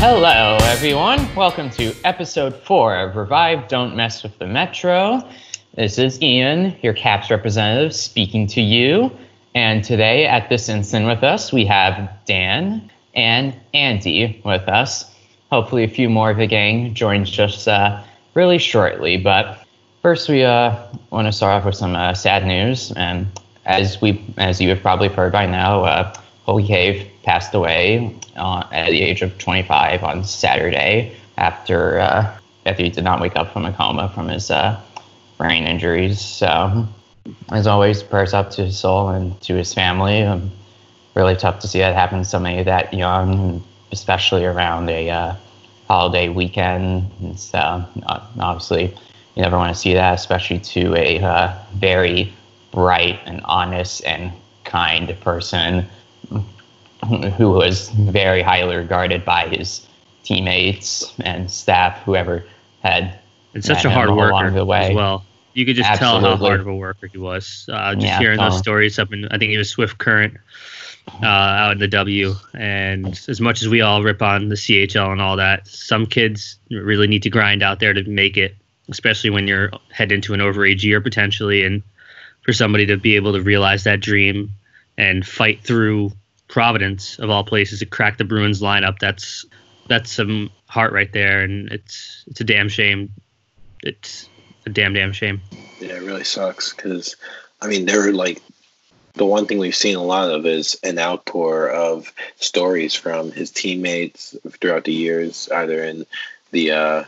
Hello, everyone. Welcome to episode four of Revive Don't Mess with the Metro. This is Ian, your CAPS representative, speaking to you. And today, at this instant with us, we have Dan and Andy with us. Hopefully, a few more of the gang joins us uh, really shortly. But first, we uh, want to start off with some uh, sad news. And as we, as you have probably heard by now, Colby Cave passed away uh, at the age of 25 on Saturday after uh, after he did not wake up from a coma from his uh, brain injuries. So, as always, prayers up to his soul and to his family. Um, really tough to see that happen so many that young, especially around a uh, holiday weekend. And so, uh, obviously, you never want to see that, especially to a uh, very bright and honest and kind person who was very highly regarded by his teammates and staff, whoever had. And such a hard worker along the way. as well. You could just Absolutely. tell how hard of a worker he was. Uh, just yeah, hearing those stories up in, I think he was Swift Current uh, out in the W. And as much as we all rip on the CHL and all that, some kids really need to grind out there to make it, especially when you're heading into an overage year potentially. And for somebody to be able to realize that dream and fight through Providence of all places to crack the Bruins lineup. That's that's some heart right there, and it's it's a damn shame. It's a damn damn shame. Yeah, it really sucks because I mean they're like the one thing we've seen a lot of is an outpour of stories from his teammates throughout the years, either in the uh,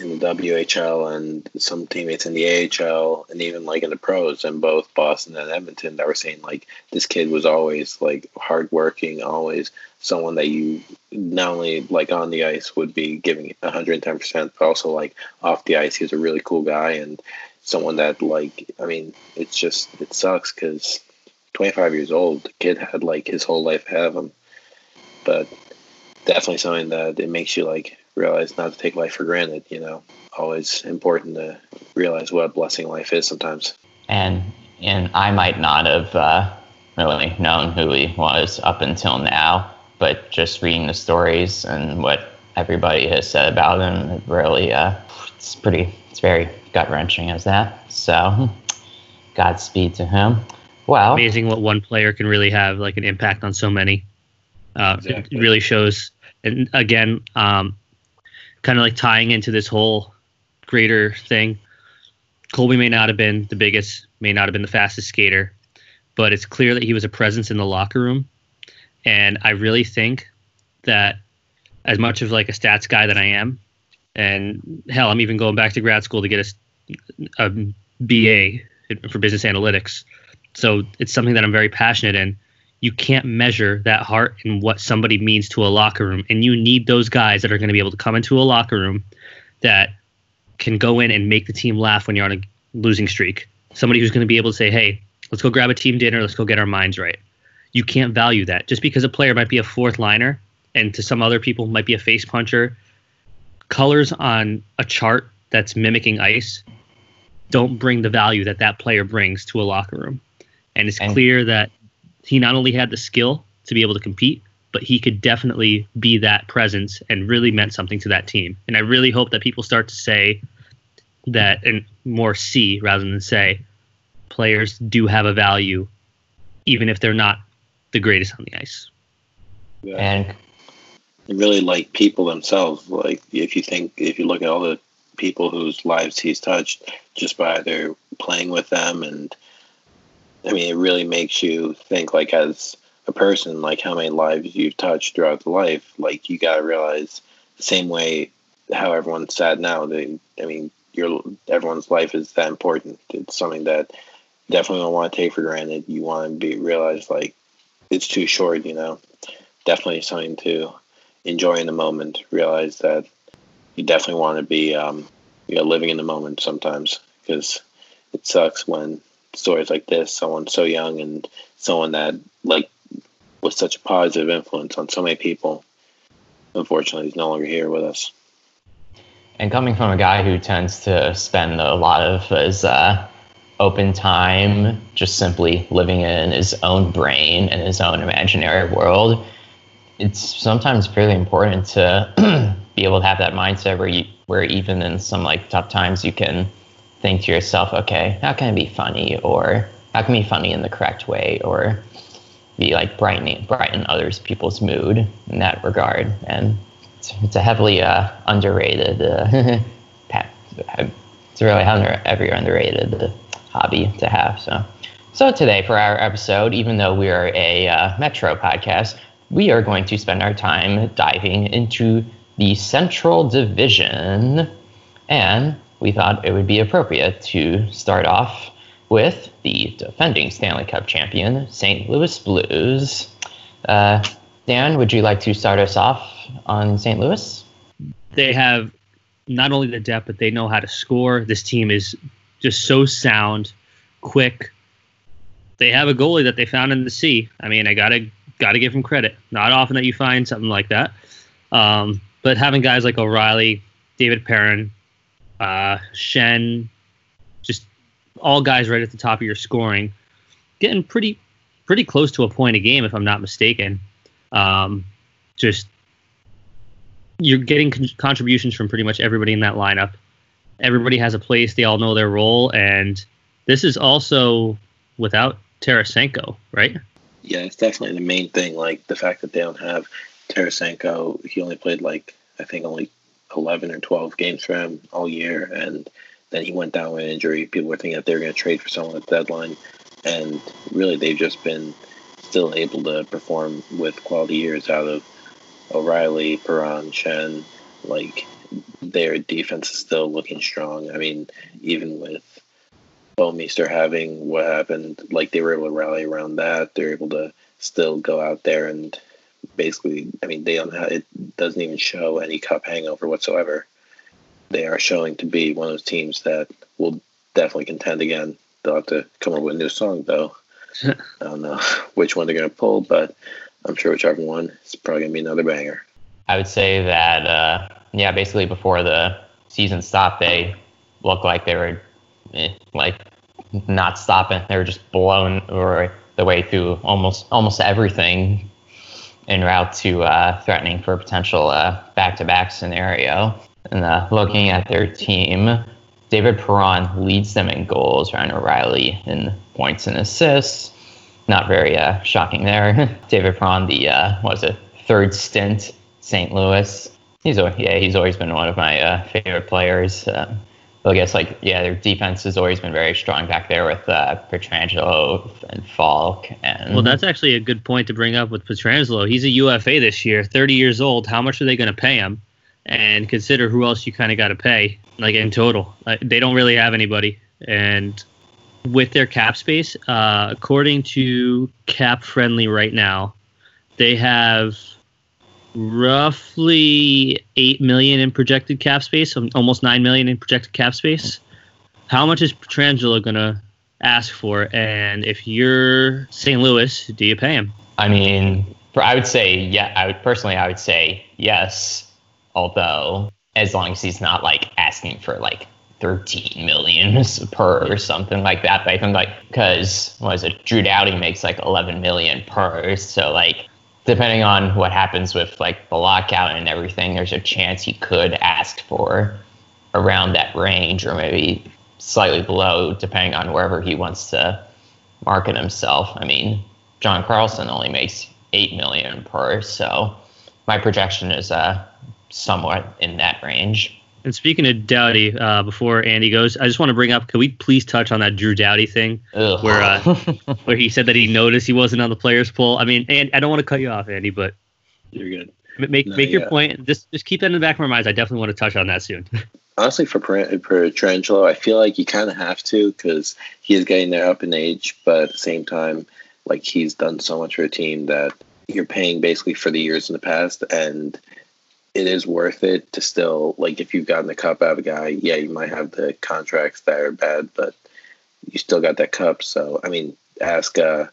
in the WHL and some teammates in the AHL and even like in the pros in both Boston and Edmonton that were saying like this kid was always like hardworking, always someone that you not only like on the ice would be giving 110%, but also like off the ice, he was a really cool guy and someone that like, I mean, it's just, it sucks because 25 years old, the kid had like his whole life ahead of him. But definitely something that it makes you like realize not to take life for granted. You know, always important to realize what a blessing life is sometimes. And and I might not have uh, really known who he was up until now, but just reading the stories and what everybody has said about him, it really, uh, it's pretty, it's very gut wrenching as that. So, Godspeed to him. Well, amazing what one player can really have like an impact on so many. Uh, exactly. It really shows. And again, um, kind of like tying into this whole greater thing. Colby may not have been the biggest, may not have been the fastest skater, but it's clear that he was a presence in the locker room. And I really think that as much of like a stats guy that I am, and hell, I'm even going back to grad school to get a, a BA for business analytics. So it's something that I'm very passionate in you can't measure that heart and what somebody means to a locker room. And you need those guys that are going to be able to come into a locker room that can go in and make the team laugh when you're on a losing streak. Somebody who's going to be able to say, hey, let's go grab a team dinner, let's go get our minds right. You can't value that. Just because a player might be a fourth liner and to some other people might be a face puncher, colors on a chart that's mimicking ice don't bring the value that that player brings to a locker room. And it's clear that he not only had the skill to be able to compete, but he could definitely be that presence and really meant something to that team. And I really hope that people start to say that and more see rather than say players do have a value, even if they're not the greatest on the ice. Yeah. And really like people themselves. Like if you think if you look at all the people whose lives he's touched just by either playing with them and I mean, it really makes you think, like, as a person, like how many lives you've touched throughout the life. Like, you got to realize the same way how everyone's sad now. They, I mean, your everyone's life is that important. It's something that definitely don't want to take for granted. You want to be realize like it's too short. You know, definitely something to enjoy in the moment. Realize that you definitely want to be, um, you know, living in the moment sometimes because it sucks when stories like this, someone so young and someone that like was such a positive influence on so many people. Unfortunately, he's no longer here with us. And coming from a guy who tends to spend a lot of his uh, open time just simply living in his own brain and his own imaginary world, it's sometimes fairly important to be able to have that mindset where you where even in some like tough times you can think to yourself, okay, how can I be funny or how can I be funny in the correct way or be like brightening brighten others people's mood in that regard? And it's, it's a heavily uh, underrated uh, it's really under every underrated hobby to have so. So today for our episode even though we are a uh, metro podcast we are going to spend our time diving into the central division and we thought it would be appropriate to start off with the defending Stanley Cup champion, St. Louis Blues. Uh, Dan, would you like to start us off on St. Louis? They have not only the depth, but they know how to score. This team is just so sound, quick. They have a goalie that they found in the sea. I mean, I gotta gotta give him credit. Not often that you find something like that. Um, but having guys like O'Reilly, David Perron, uh, Schenn, just all guys right at the top of your scoring, getting pretty pretty close to a point a game if I'm not mistaken. Um, just you're getting con- contributions from pretty much everybody in that lineup. Everybody has a place. They all know their role, and this is also without Tarasenko, right? Yeah, it's definitely the main thing. Like the fact that they don't have Tarasenko. He only played like I think only 11 or 12 games for him all year. And then he went down with an injury. People were thinking that they were going to trade for someone at the deadline. And really, they've just been still able to perform with quality years out of O'Reilly, Perron, Schenn. Like, their defense is still looking strong. I mean, even with Bouwmeester having what happened, like, they were able to rally around that. They're able to still go out there and basically, I mean, they don't have, it doesn't even show any cup hangover whatsoever. They are showing to be one of those teams that will definitely contend again. They'll have to come up with a new song, though. I don't know which one they're going to pull, but I'm sure whichever one is probably going to be another banger. I would say that, uh, yeah, basically before the season stopped, they looked like they were eh, like not stopping. They were just blown or the way through almost almost everything en route to uh, threatening for a potential uh, back-to-back scenario. And uh, looking at their team, David Perron leads them in goals. Ryan O'Reilly in points and assists. Not very uh, shocking there. David Perron, the uh, was it third stint St. Louis. He's yeah, he's always been one of my uh, favorite players. I guess like yeah, their defense has always been very strong back there with uh, Pietrangelo and Faulk. And well, that's actually a good point to bring up with Pietrangelo. He's a UFA this year, 30 years old. How much are they going to pay him? And consider who else you kind of got to pay, like in total. Uh, they don't really have anybody, and with their cap space, uh, according to Cap Friendly right now, they have roughly eight million in projected cap space, almost nine million in projected cap space. How much is Pietrangelo gonna ask for? And if you're St. Louis, do you pay him? I mean, I would say yeah. I would personally, I would say yes. Although, as long as he's not like asking for like 13 million per or something like that. But I think like because was it Drew Doughty makes like 11 million per, so like depending on what happens with like the lockout and everything, there's a chance he could ask for around that range or maybe slightly below, depending on wherever he wants to market himself. I mean, John Carlson only makes eight million per, so my projection is uh, somewhat in that range. And speaking of Doughty, uh, before Andy goes, I just want to bring up: Could we please touch on that Drew Doughty thing, Ugh. where uh, where he said that he noticed he wasn't on the players' poll? I mean, and I don't want to cut you off, Andy, but you're good. Make no, make your point. Just just keep that in the back of our minds. I definitely want to touch on that soon. Honestly, for for Pietrangelo, I feel like you kind of have to because he is getting there up in age, but at the same time, like he's done so much for a team that you're paying basically for the years in the past, and it is worth it to still like if you've gotten the cup out of a guy, yeah, you might have the contracts that are bad, but you still got that cup. So I mean, ask uh,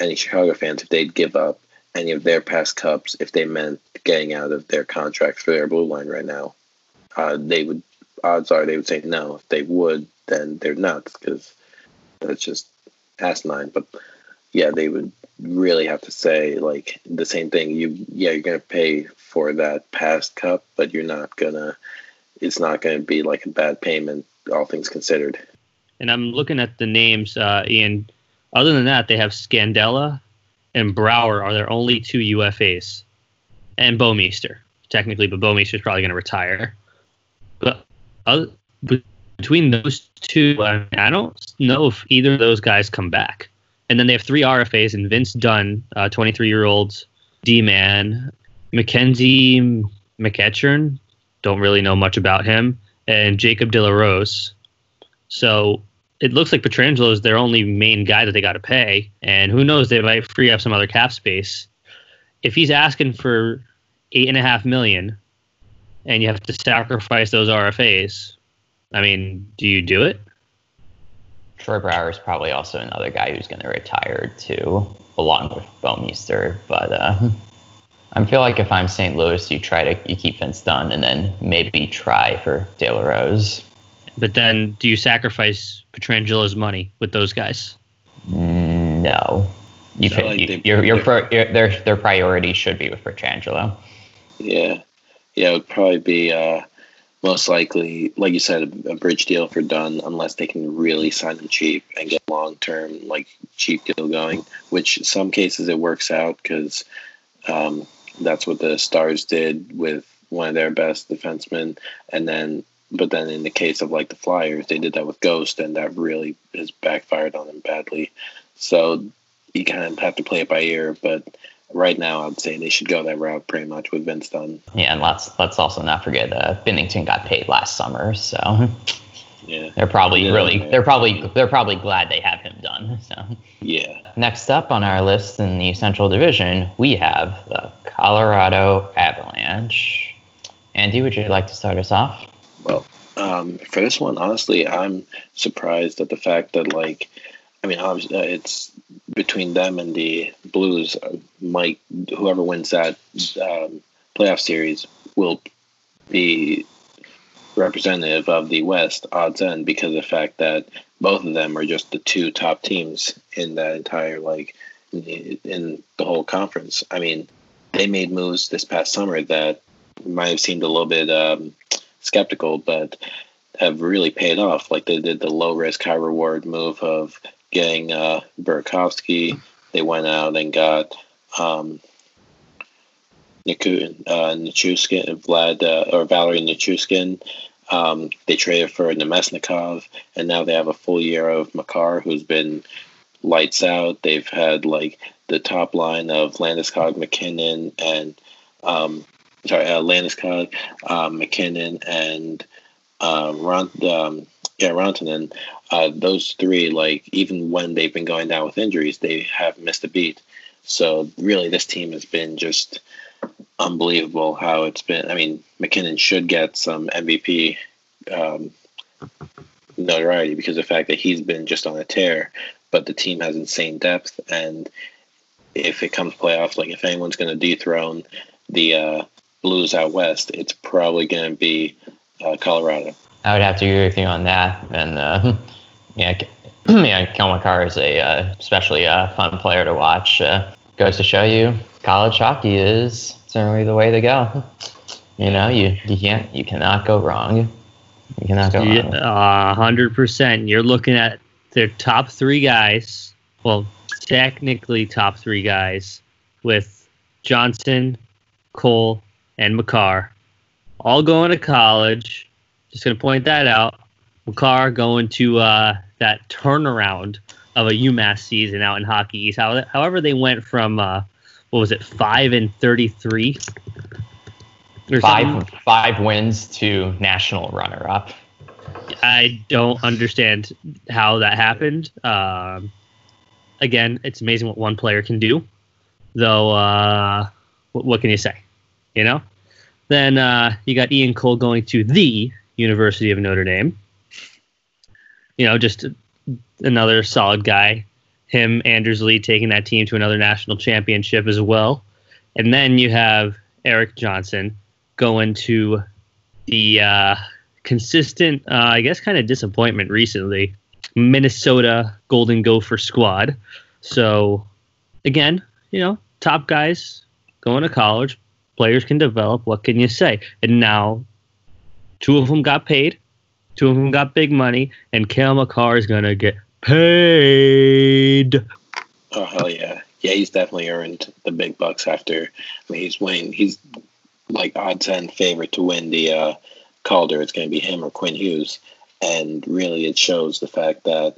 any Chicago fans if they'd give up any of their past cups if they meant getting out of their contracts for their blue line right now. Uh, they would odds are they would say no. If they would, then they're nuts because that's just asinine. But yeah, they would really have to say like the same thing. You yeah, you're gonna pay for that past cup, but you're not gonna. It's not gonna be like a bad payment, all things considered. And I'm looking at the names, uh, Ian. Other than that, they have Scandella and Brouwer are their only two UFAs, and Bouwmeester technically, but Bouwmeester is probably going to retire. But other, between those two, I, mean, I, don't know if either of those guys come back. And then they have three RFAs and Vince Dunn, 23 uh, year old D man, Mackenzie MacEachern, don't really know much about him, and Jacob De La Rose. So it looks like Pietrangelo is their only main guy that they got to pay, and who knows they might free up some other cap space. If he's asking for eight and a half million, and you have to sacrifice those RFAs, I mean, do you do it? Troy Brouwer is probably also another guy who's going to retire too, along with Bouwmeester. But uh, I feel like if I'm St. Louis, you try to you keep Vince Dunn and then maybe try for De La Rose. But then, do you sacrifice Pietrangelo's money with those guys? No, you, could, like you your your, pro, your, their their priority should be with Pietrangelo. Yeah, yeah, it would probably be uh, most likely, like you said, a, bridge deal for Dunn, unless they can really sign him cheap and get long term like cheap deal going. Which some cases it works out because um, that's what the Stars did with one of their best defensemen, and then but then in the case of like the Flyers, they did that with Ghost, and that really has backfired on them badly. So you kind of have to play it by ear. But right now, I'd say they should go that route pretty much with Vince Dunn. Yeah, and let's let's also not forget uh, Binnington got paid last summer, so yeah, they're probably yeah, really they're probably they're probably glad they have him done. So yeah. Next up on our list in the Central Division, we have the Colorado Avalanche. Andy, would you like to start us off? Well, um, for this one, honestly, I'm surprised at the fact that like, I mean, obviously, uh, it's between them and the Blues. Uh, might whoever wins that um, playoff series will be representative of the West odds end because of the fact that both of them are just the two top teams in that entire like in the whole conference. I mean, they made moves this past summer that might have seemed a little bit um, skeptical, but have really paid off. Like they did the low risk, high reward move of getting uh, Burakovsky. They went out and got um, Niku, uh, Vlad, uh, or Valeri Nichushkin. Um, they traded for Namestnikov, and now they have a full year of Makar, who's been lights out. They've had like the top line of Landeskog, MacKinnon, and um, sorry, uh, Landeskog, uh, MacKinnon, and uh, Ron, um, yeah, Rantanen. Uh, those three, like even when they've been going down with injuries, they have missed a beat. So really, this team has been just unbelievable how it's been. I mean, MacKinnon should get some MVP um, notoriety because of the fact that he's been just on a tear, but the team has insane depth. And if it comes playoffs, like if anyone's going to dethrone the uh, Blues out west, it's probably going to be uh, Colorado. I would have to agree with you on that. And uh, yeah, yeah, Cale Makar is a uh, especially uh, fun player to watch. Uh, goes to show you, college hockey is certainly the way to go. You know, you you can't you cannot go wrong. You cannot go wrong. hundred percent. You're looking at their top three guys. Well, technically top three guys with Johnson, Cole, and Makar, all going to college. Just going to point that out. Makar going to uh, that turnaround of a UMass season out in Hockey East. however, they went from uh, what was it, five and thirty-three. Five five wins to national runner-up. I don't understand how that happened. Um, again, it's amazing what one player can do. Though, uh, what, what can you say? You know. Then uh, you got Ian Cole going to the University of Notre Dame. You know, just another solid guy. Him, Anders Lee taking that team to another national championship as well. And then you have Erik Johnson going to the uh, consistent, uh, I guess, kind of disappointment recently Minnesota Golden Gopher squad. So, again, you know, top guys going to college, players can develop. What can you say? And now, two of them got paid, two of them got big money, and Cale Makar is to get paid. Oh, hell yeah. Yeah, he's definitely earned the big bucks after. I mean, he's winning. He's like odds and favorite to win the uh, Calder. It's to be him or Quinn Hughes. And really, it shows the fact that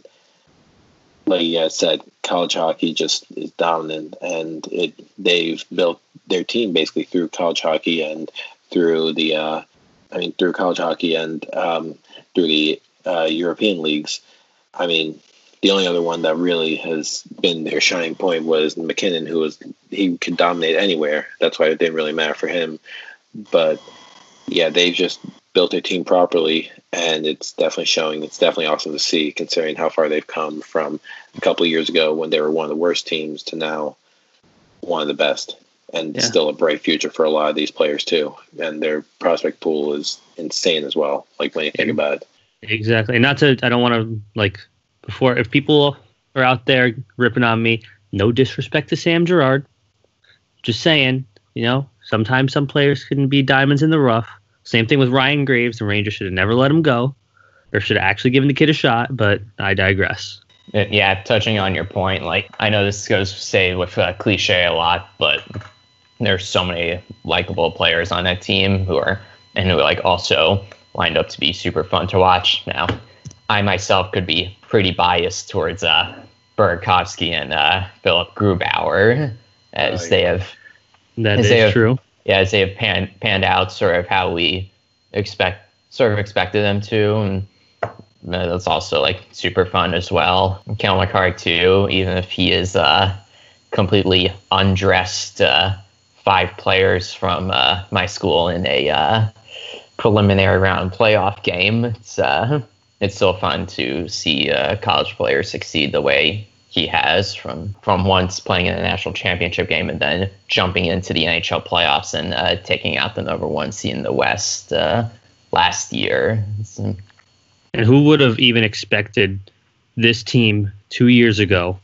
like I said, college hockey just is dominant, and it they've built their team basically through college hockey and through the, uh, I mean, through college hockey and um, through the uh, European leagues. I mean, the only other one that really has been their shining point was MacKinnon, who was he could dominate anywhere. That's why it didn't really matter for him. But yeah, they've just built their team properly, and it's definitely showing. It's definitely awesome to see, considering how far they've come from a couple of years ago when they were one of the worst teams to now one of the best, and yeah. still a bright future for a lot of these players too. And their prospect pool is insane as well. Like when you think about it. Exactly. And not to, I don't want to like before if people are out there ripping on me, no disrespect to Sam Girard. Just saying, you know, sometimes some players can be diamonds in the rough. Same thing with Ryan Graves. The Rangers should have never let him go, or should have actually given the kid a shot. But I digress. Yeah, touching on your point, like I know this goes say with uh, cliche a lot, but there's so many likable players on that team who are and who like also lined up to be super fun to watch. Now, I myself could be pretty biased towards uh, Burakovsky and uh, Philipp Grubauer, as oh, they have. That is have, true. Yeah, as they have pan, panned out, sort of how we expect, sort of expected them to, and that's also like super fun as well. Cale Makar too, even if he is uh, completely undressed uh, five players from uh, my school in a uh, preliminary round playoff game. It's uh, it's still fun to see a college player succeed the way he has from from once playing in a national championship game and then jumping into the NHL playoffs and uh, taking out the number one seed in the West uh, last year. And who would have even expected this team two years ago,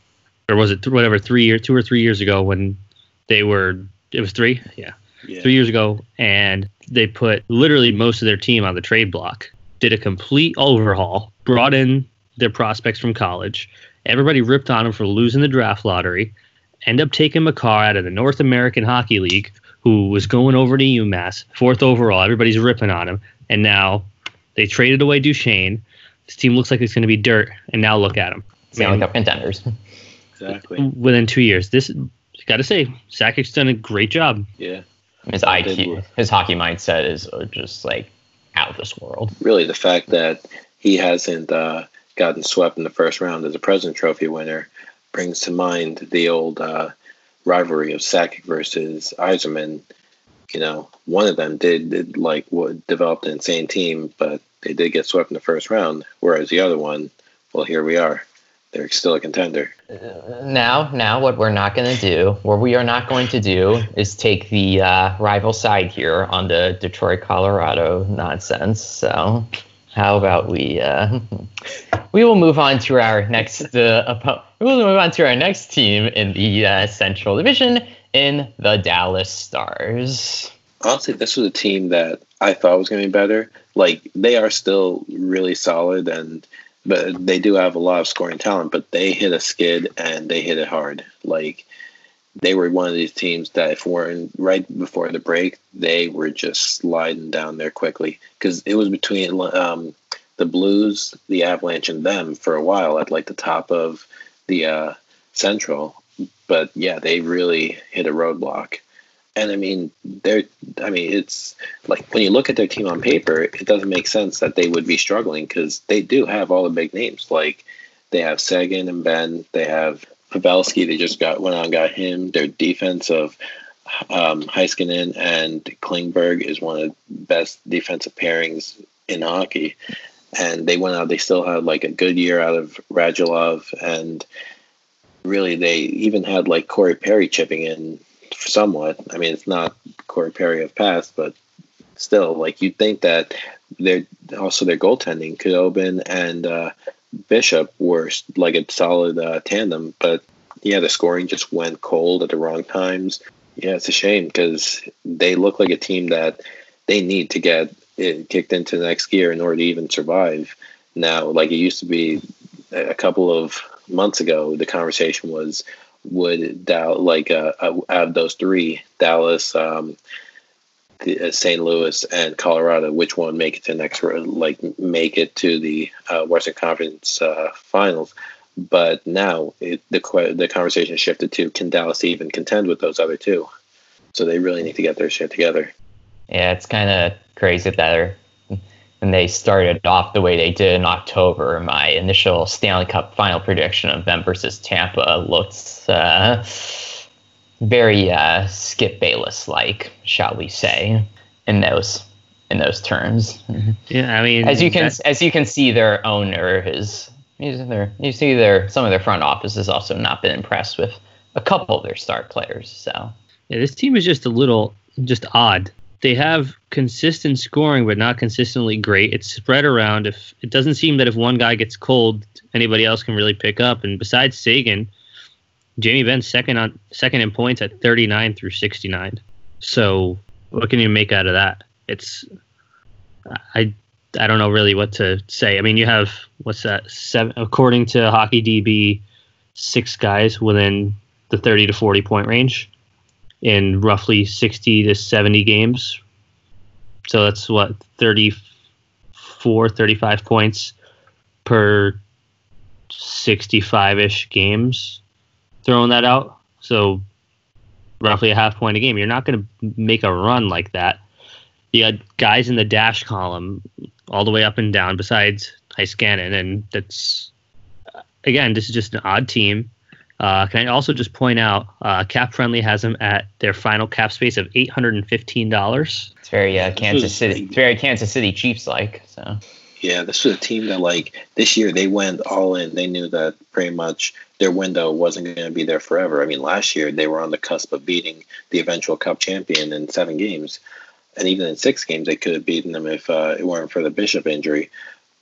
or was it whatever three year, two or three years ago when they were? It was three, yeah, yeah. three years ago, and they put literally most of their team on the trade block did a complete overhaul, brought in their prospects from college. Everybody ripped on them for losing the draft lottery. End up taking Makar out of the North American Hockey League, who was going over to UMass, fourth overall. Everybody's ripping on him. And now they traded away Duchene. This team looks like it's going to be dirt. And now look at them. Stanley Cup contenders. Exactly. Within two years. This, got to say, Sakic's done a great job. Yeah. His IQ, his hockey mindset is just like out of this world. Really, the fact that he hasn't uh, gotten swept in the first round as a President Trophy winner brings to mind the old uh, rivalry of Sakic versus Yzerman. You know, one of them did, did like what developed an insane team, but they did get swept in the first round. Whereas the other one, well, here we are they're still a contender. now, now, what we're not going to do, what we are not going to do, is take the uh, rival side here on the Detroit, Colorado nonsense. So, how about we uh, we will move on to our next uh, we will move on to our next team in the uh, Central Division in the Dallas Stars. Honestly, this was a team that I thought was going to be better. Like they are still really solid and but they do have a lot of scoring talent. But they hit a skid and they hit it hard. Like they were one of these teams that if weren't right before the break, they were just sliding down there quickly because it was between um, the Blues, the Avalanche, and them for a while at like the top of the uh, Central. But yeah, they really hit a roadblock. And I mean, they're. I mean, it's like when you look at their team on paper, it doesn't make sense that they would be struggling because they do have all the big names. Like they have Seguin and Benn, They have Pavelski. They just got went on got him. Their defense of um, Heiskanen and Klingberg is one of the best defensive pairings in hockey. And they went out. They still had like a good year out of Radulov, and really they even had like Corey Perry chipping in somewhat. I mean, it's not Corey Perry of past, but still, like you'd think that they're also their goaltending, Khudobin and uh, Bishop were like a solid uh, tandem, but yeah, the scoring just went cold at the wrong times. Yeah, it's a shame because they look like a team that they need to get kicked into the next gear in order to even survive. Now, like it used to be a couple of months ago, the conversation was would Dow like uh, uh, out of those three, Dallas, um, the, uh, St. Louis, and Colorado, which one make it to next like make it to the uh, Western Conference uh, Finals? But now it, the the conversation shifted to can Dallas even contend with those other two? So they really need to get their shit together. Yeah, it's kind of crazy that they're and they started off the way they did in October. My initial Stanley Cup final prediction of them versus Tampa looks uh, very uh, Skip Bayless like, shall we say, in those in those terms. Yeah, I mean, as you can as you can see, their owner is their you see their some of their front office has also not been impressed with a couple of their star players. So yeah, this team is just a little just odd they have consistent scoring, but not consistently great. It's spread around. If it doesn't seem that if one guy gets cold, anybody else can really pick up. And besides Seguin, Jamie Benn's second on second in points at 39 through 69. So what can you make out of that? It's I I don't know really what to say. I mean, you have what's that? Seven according to Hockey DB, six guys within the 30 to 40 point range in roughly 60 to 70 games. So that's what 34, 35 points per 65 ish games. Throwing that out. So roughly a half point a game. You're not going to make a run like that. You got guys in the dash column all the way up and down besides Heiskanen. And that's, again, this is just an odd team. Uh, can I also just point out, uh, Cap Friendly has them at their final cap space of eight hundred and fifteen dollars. It's very uh, Kansas City. It's very Kansas City Chiefs like. So. Yeah, this was a team that like this year they went all in. They knew that pretty much their window wasn't going to be there forever. I mean, last year they were on the cusp of beating the eventual Cup champion in seven games, and even in six games they could have beaten them if uh, it weren't for the Bishop injury.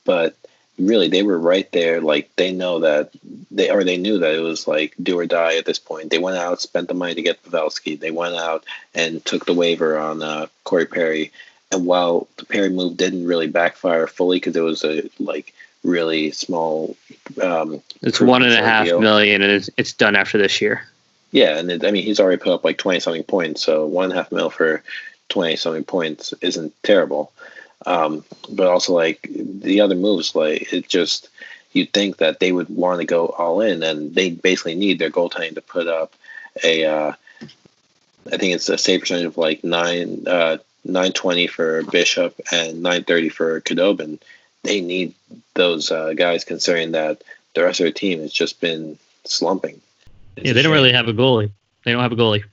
But really they were right there. Like they know that they or they knew that it was like do or die at this point. They went out spent the money to get pavelski. They went out and took the waiver on uh, corey perry. And while the perry move didn't really backfire fully because it was a like really small um it's one and a half deal. million, and it's, it's done after this year. Yeah and it, i mean he's already put up like 20 something points so one and a half mil for 20 something points isn't terrible um, but also like the other moves, like it just you'd think that they would want to go all in, and they basically need their goaltending to put up a. Uh, I think it's a save percentage of like nine uh, nine twenty for Bishop and nine thirty for Khudobin. They need those uh, guys, considering that the rest of their team has just been slumping. It's yeah, they don't really have a goalie. They don't have a goalie.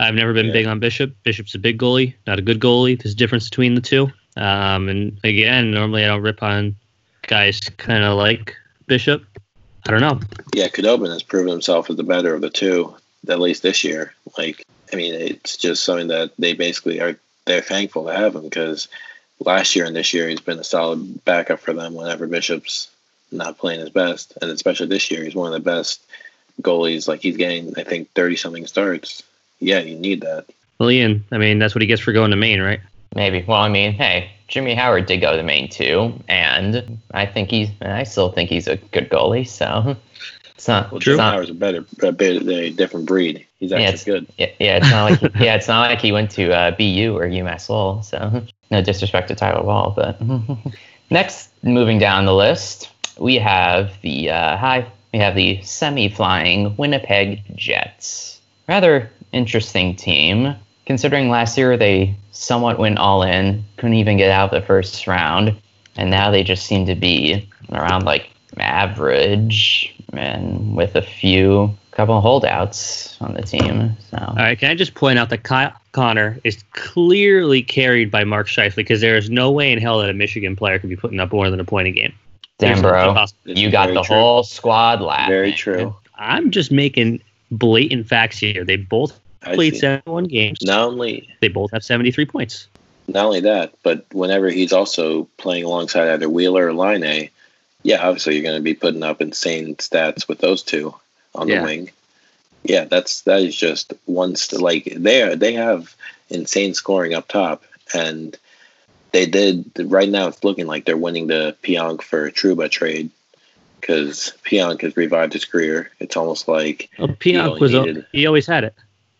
I've never been yeah. big on Bishop. Bishop's a big goalie, not a good goalie. There's a difference between the two. Um, and again, normally I don't rip on guys kind of like Bishop. I don't know. Yeah, Khudobin has proven himself as the better of the two, at least this year. Like, I mean, it's just something that they basically are. They're thankful to have him because last year and this year he's been a solid backup for them whenever Bishop's not playing his best, and especially this year he's one of the best goalies. Like he's getting, I think, thirty something starts. Yeah, you need that. Well, Ian, I mean, that's what he gets for going to Maine, right? Maybe. Well, I mean, hey, Jimmy Howard did go to Maine too, and I think he's. I still think he's a good goalie. So it's not. Well, Jimmy Howard's a better, a bit a different breed. He's actually yeah, good. Yeah, yeah, it's not like yeah, it's not like he went to uh, BU or UMass Lowell. So no disrespect to Tyler Wall, but next, moving down the list, we have the uh, high. We have the semi-flying Winnipeg Jets. Rather interesting team considering last year they somewhat went all in, couldn't even get out of the first round, and now they just seem to be around like average and with a few couple holdouts on the team. So. All right, can I just point out that Kyle Connor is clearly carried by Mark Scheifele because there is no way in hell that a Michigan player could be putting up more than a point a game. Damn, bro, you got the true. whole squad laughing. Very true. I'm just making blatant facts here. They both played 71 games. Not only they both have 73 points. Not only that, but whenever he's also playing alongside either Wheeler or Laine, yeah, obviously you're going to be putting up insane stats with those two on yeah. the wing. Yeah, that's that is just one st- like they are, they have insane scoring up top, and they did right now. It's looking like they're winning the Pionk for Trouba trade because Pionk has revived his career. It's almost like well, Pionk was needed, he always had it.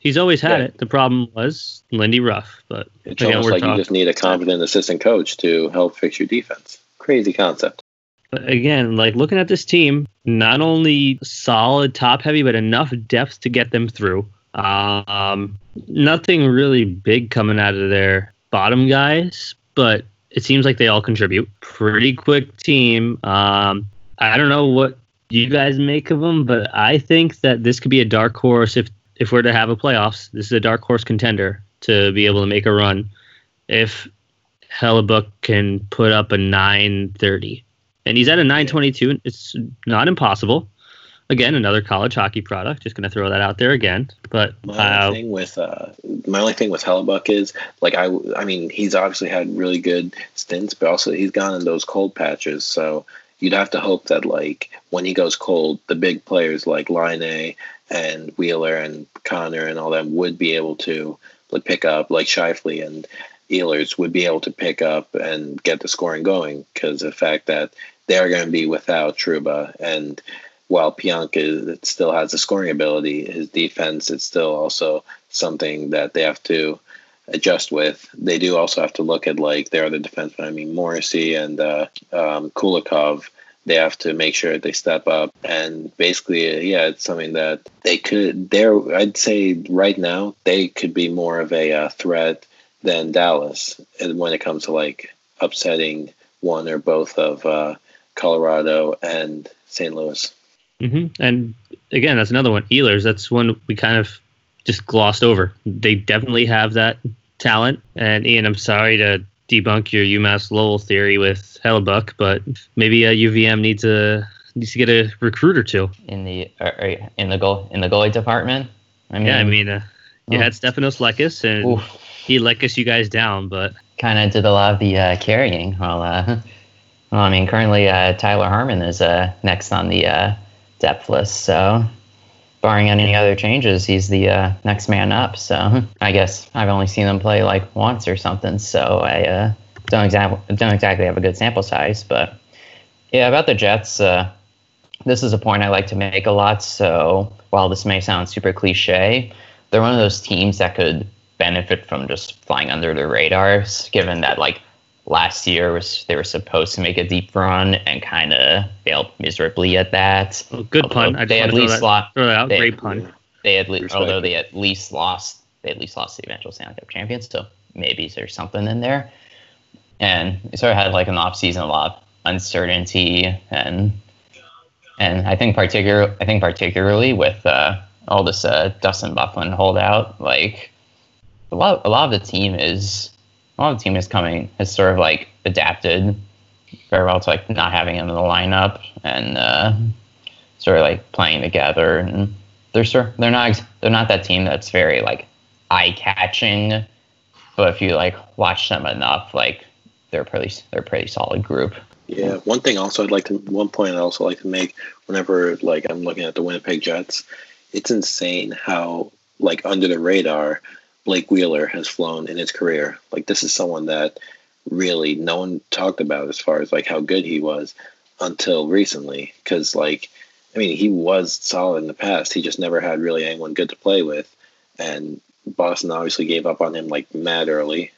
He's always had yeah. it. The problem was Lindy Ruff, but it's again, almost like talking. you just need a competent assistant coach to help fix your defense. Crazy concept. But again, like looking at this team, not only solid top heavy, but enough depth to get them through. Um, nothing really big coming out of their bottom guys, but it seems like they all contribute. Pretty quick team. Um, I don't know what you guys make of them, but I think that this could be a dark horse if if we're to have a playoffs. This is a dark horse contender to be able to make a run. If Hellebuyck can put up a 930, and he's at a 922, it's not impossible. Again, another college hockey product. Just going to throw that out there again. But my uh, only thing with uh, my only thing with Hellebuyck is like I, I mean, he's obviously had really good stints, but also he's gone in those cold patches. So you'd have to hope that like when he goes cold, the big players like Laine and Wheeler and Connor and all them would be able to like pick up like Scheifele and Ehlers would be able to pick up and get the scoring going because the fact that they're going to be without Trouba and while Pionk is, still has the scoring ability, his defense is still also something that they have to adjust with. They do also have to look at like their other defensemen. I mean, Morrissey and uh, um, Kulikov. They have to make sure they step up, and basically, yeah, it's something that they could. There, I'd say right now they could be more of a uh, threat than Dallas when it comes to like upsetting one or both of uh, Colorado and St. Louis. Mm-hmm. And again, that's another one. Ehlers. That's one we kind of just glossed over. They definitely have that talent. And Ian, I'm sorry to debunk your UMass Lowell theory with Hellebuyck, but maybe a uh, UVM needs a needs to get a recruit or two in the uh, uh, in the goal in the goalie department. I mean, yeah, I mean, uh, you oh. had Stefanos Lekkas, and oof. he Lekkas you guys down, but kind of did a lot of the uh, carrying. Well, uh, well, I mean, currently uh, Tyler Harmon is next on the depth list, so barring any other changes, he's the uh, next man up. So I guess I've only seen him play like once or something, so I uh, don't exactly don't exactly have a good sample size. But yeah, about the Jets, uh, this is a point I like to make a lot. So while this may sound super cliche, they're one of those teams that could benefit from just flying under the radars, given that like last year was they were supposed to make a deep run and kind of failed miserably at that. Oh, good although pun. I they at least lost. They, Great pun. They at least, although they at least lost, they at least lost the eventual Stanley Cup champions. So maybe there's something in there. And they sort of had like an off season, a lot of uncertainty, and and I think particular, I think particularly with uh, all this uh, Dustin Byfuglien holdout, like a lot, a lot of the team is of the team is coming has sort of like adapted very well to like not having him in the lineup and uh, sort of like playing together and they're sort they're not they're not that team that's very like eye catching, but if you like watch them enough, like they're pretty they're a pretty solid group. Yeah, one thing also I'd like to one point I'd also like to make whenever like I'm looking at the Winnipeg Jets, it's insane how like under the radar Blake Wheeler has flown in his career. Like this is someone that really no one talked about as far as like how good he was until recently. Because like, I mean, he was solid in the past. He just never had really anyone good to play with, and Boston obviously gave up on him like mad early.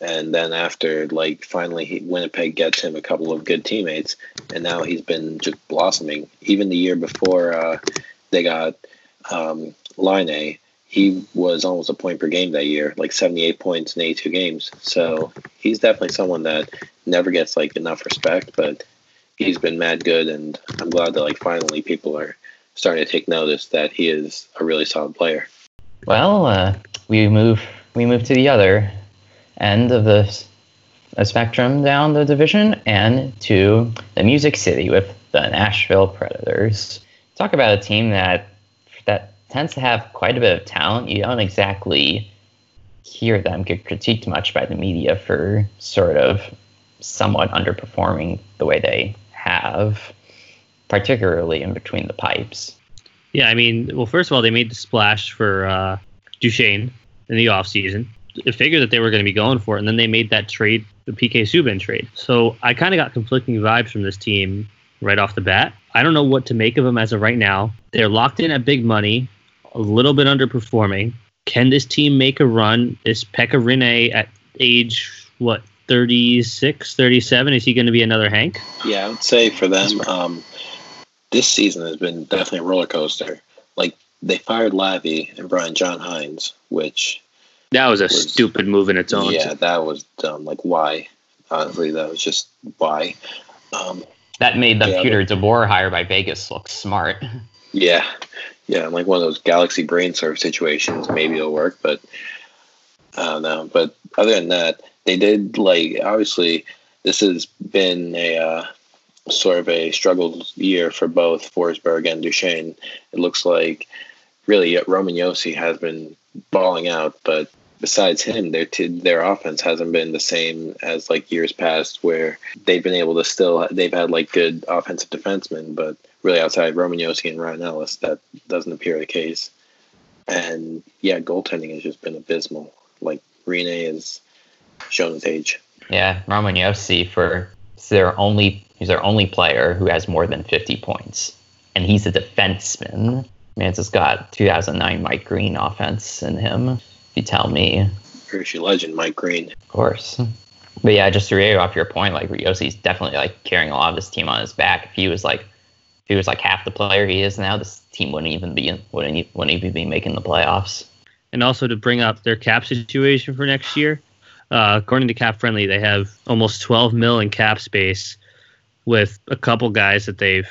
And then after like finally he, Winnipeg gets him a couple of good teammates, and now he's been just blossoming. Even the year before uh, they got um, Laine, he was almost a point per game that year, like 78 points in 82 games. So he's definitely someone that never gets like enough respect, but he's been mad good, and I'm glad that like finally people are starting to take notice that he is a really solid player. Well, uh, we move we move to the other end of the spectrum down the division and to the Music City with the Nashville Predators. Talk about a team that that tends to have quite a bit of talent. You don't exactly hear them get critiqued much by the media for sort of somewhat underperforming the way they have, particularly in between the pipes. Yeah, I mean, well, first of all, they made the splash for uh, Duchene in the offseason. I figured that they were going to be going for it, and then they made that trade, the PK Subban trade. So I kind of got conflicting vibes from this team right off the bat. I don't know what to make of them as of right now. They're locked in at big money, a little bit underperforming. Can this team make a run? Is Pekka Rinne at age, what, 36, 37? Is he going to be another Hank? Yeah, I would say for them, um, this season has been definitely a roller coaster. Like, they fired Lavi and Brian John Hines, which. That was a was, stupid move in its own. Yeah, that was dumb. Like, why? Honestly, that was just why. Um, that made the yeah, Peter DeBoer hire by Vegas look smart. Yeah, yeah, like one of those Galaxy brain surf situations. Maybe it'll work, but I don't know. But other than that, they did like obviously this has been a uh, sort of a struggle year for both Forsberg and Duchene. It looks like really Roman Josi has been balling out, but besides him, their t- their offense hasn't been the same as like years past, where they've been able to still they've had like good offensive defensemen, but really outside Roman Josi and Ryan Ellis, that doesn't appear the case. And yeah, goaltending has just been abysmal. Like Rinne has shown his age. Yeah, Roman Josi for their only he's their only player who has more than 50 points, and he's a defenseman. Man's has got 2009 Mike Green offense in him. If you tell me. Hershey legend Mike Green. Of course. But yeah, just to reiterate off your point, like Josi's definitely like carrying a lot of this team on his back. If he was like he was like half the player he is now, this team wouldn't even be wouldn't wouldn't even be making the playoffs. And also to bring up their cap situation for next year, uh, according to Cap Friendly, they have almost 12 mil in cap space, with a couple guys that they've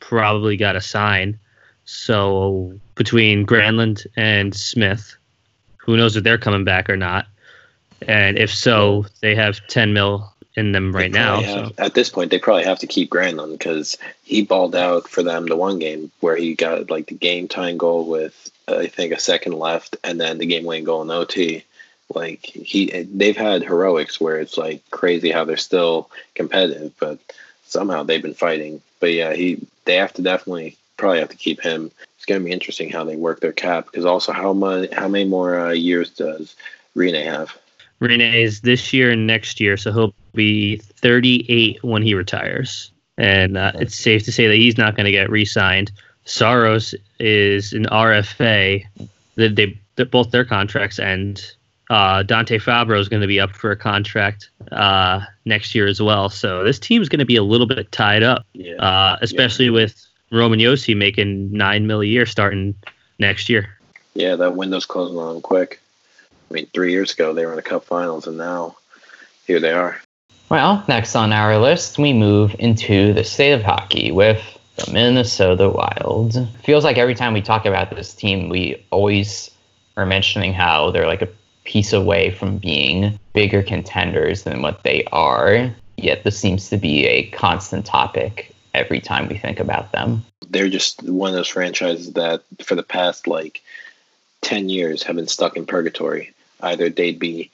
probably got to sign. So between Granlund and Smith, who knows if they're coming back or not? And if so, they have 10 mil in them right now. Have, so. At this point, they probably have to keep Granlund because he balled out for them the one game where he got like the game time goal with I think a second left, and then the game winning goal in OT. Like he, they've had heroics where it's like crazy how they're still competitive, but somehow they've been fighting. But yeah, he they have to definitely probably have to keep him. It's going to be interesting how they work their cap because also how much, how many more uh, years does Rinne have? Rinne is this year and next year, so he'll be 38 when he retires. And uh, it's safe to say that he's not going to get re-signed. Saros is an RFA. That they, they both their contracts end. Uh, Dante Fabbro is going to be up for a contract uh, next year as well. So this team's going to be a little bit tied up, yeah. uh, especially yeah. with Roman Josi making nine mil a year starting next year. Yeah, that window's closing on quick. I mean, three years ago they were in the Cup Finals, and now here they are. Well, next on our list, we move into the state of hockey with the Minnesota Wild. Feels like every time we talk about this team, we always are mentioning how they're like a piece away from being bigger contenders than what they are. Yet this seems to be a constant topic every time we think about them. They're just one of those franchises that, for the past like 10 years, have been stuck in purgatory. Either they'd be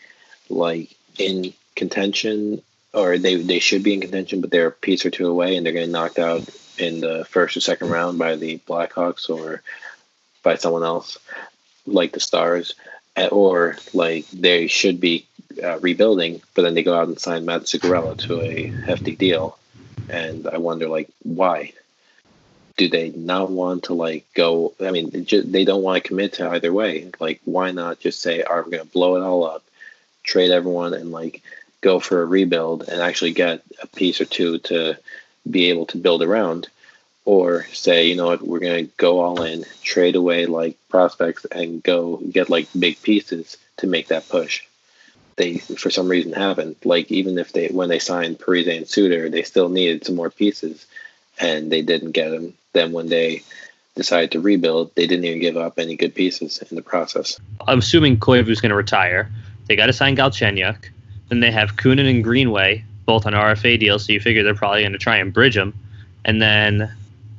like in contention or they they should be in contention, but they're a piece or two away, and they're getting knocked out in the first or second round by the Blackhawks or by someone else, like the Stars, or like they should be uh, rebuilding, but then they go out and sign Matt Zuccarello to a hefty deal, and I wonder like why. Do they not want to like go? I mean, they don't want to commit to either way. Like, why not just say, "All right, we're going to blow it all up, trade everyone, and like go for a rebuild and actually get a piece or two to be able to build around or say you know what we're going to go all in trade away like prospects and go get like big pieces to make that push they for some reason haven't like even if they when they signed Parise and Suter they still needed some more pieces and they didn't get them then when they decided to rebuild they didn't even give up any good pieces in the process i'm assuming Koivu's going to retire they got to sign Galchenyuk then they have Kunin and Greenway, both on RFA deals, so you figure they're probably going to try and bridge them. And then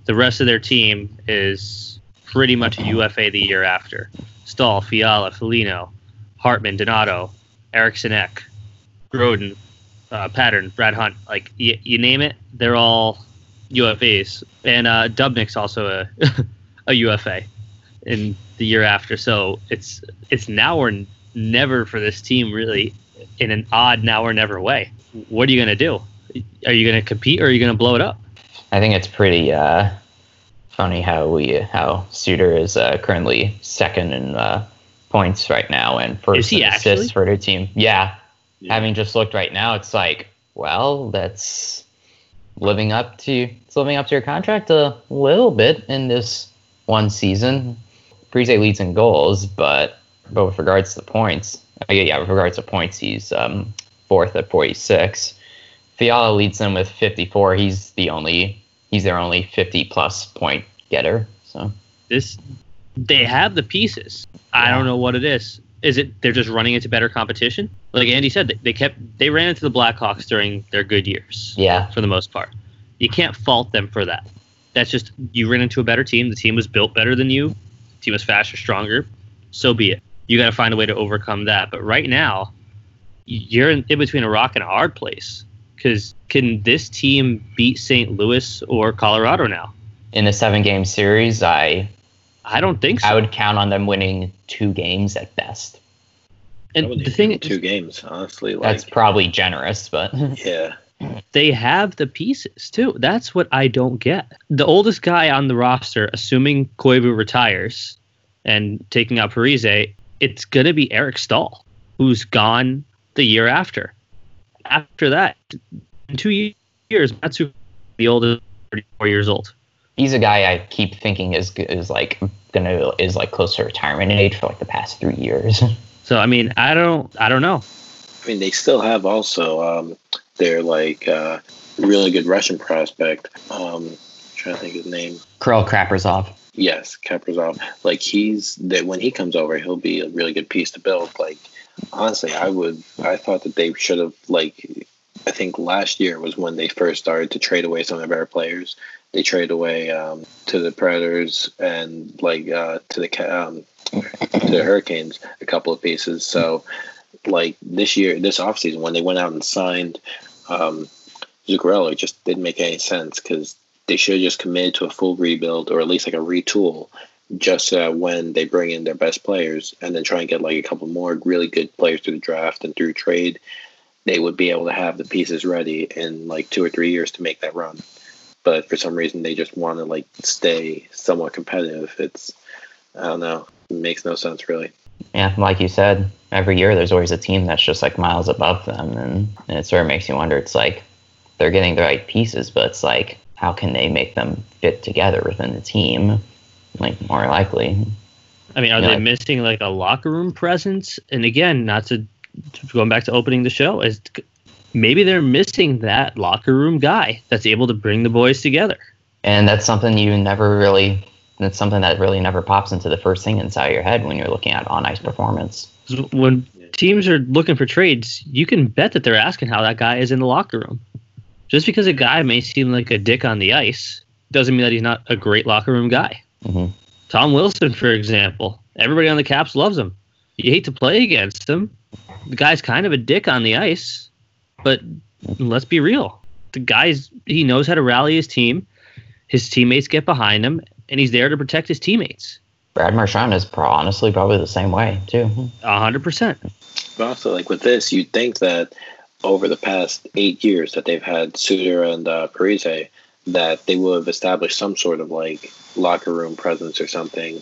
the rest of their team is pretty much a UFA the year after. Staal, Fiala, Foligno, Hartman, Donato, Eriksson Ek, Brodin, uh, Pateryn, Brad Hunt. Like, y- you name it, they're all UFAs. And uh, Dubnyk's also a, a UFA in the year after. So it's it's now or never for this team, really, in an odd now or never way. What are you going to do? Are you going to compete or are you going to blow it up? I think it's pretty uh, funny how we how Suter is uh, currently second in uh, points right now and first in assists actually? for their team. Yeah. yeah, having just looked right now, it's like, well, that's living up to living up to your contract a little bit in this one season. Parise leads in goals, but but with regards to the points, uh, yeah, yeah, with regards to points, he's um, fourth at 46. Fiala leads them with 54. He's the only he's their only 50 plus point getter. So this they have the pieces. I don't know what it is. Is it they're just running into better competition? Like Andy said, they kept they ran into the Blackhawks during their good years. Yeah, for the most part, you can't fault them for that. That's just you ran into a better team. The team was built better than you. The team was faster, stronger. So be it. You got to find a way to overcome that. But right now, you're in, in between a rock and a hard place because can this team beat St. Louis or Colorado now? In a seven game series, I I don't think so. I would count on them winning two games at best. And the thing two games, honestly, like, that's probably generous, but yeah, they have the pieces too. That's what I don't get. The oldest guy on the roster, assuming Koivu retires and taking out Parise, it's gonna be Eric Staal, who's gone the year after. After that, in two years, Matsu, the oldest, 34 years old he's a guy I keep thinking is is like gonna is like close to retirement age for like the past three years. So I mean, I don't I don't know. I mean, they still have also um, their like uh, really good Russian prospect. Um, trying to think his name. Kirill Kaprizov. Yes, Kaprizov. Like he's that when he comes over, he'll be a really good piece to build. Like honestly, I would I thought that they should have like I think last year was when they first started to trade away some of their players they trade away um, to the Predators and like uh, to the um, to the Hurricanes a couple of pieces. So like this year, this offseason, when they went out and signed um, Zuccarello, it just didn't make any sense because they should have just committed to a full rebuild or at least like a retool just uh, when they bring in their best players and then try and get like a couple more really good players through the draft and through trade they would be able to have the pieces ready in like two or three years to make that run but for some reason they just want to like stay somewhat competitive. It's I don't know, it makes no sense really. Yeah, like you said, every year there's always a team that's just like miles above them, and, and it sort of makes you wonder. It's like they're getting the right pieces, but it's like how can they make them fit together within the team? Like more likely. I mean, are you they know, like, missing like a locker room presence? And again, not to going back to opening the show, is maybe they're missing that locker room guy that's able to bring the boys together. And that's something you never really that's something that really never pops into the first thing inside your head when you're looking at on ice performance. When teams are looking for trades, you can bet that they're asking how that guy is in the locker room. Just because a guy may seem like a dick on the ice doesn't mean that he's not a great locker room guy. Mm-hmm. Tom Wilson, for example, everybody on the Caps loves him. You hate to play against him. The guy's kind of a dick on the ice, but let's be real. The guy's he knows how to rally his team. His teammates get behind him, and he's there to protect his teammates. Brad Marchand is pro- honestly probably the same way too. A hundred percent. But also, like with this, you'd think that over the past eight years that they've had Suter and uh, Parise, that they will have established some sort of like locker room presence or something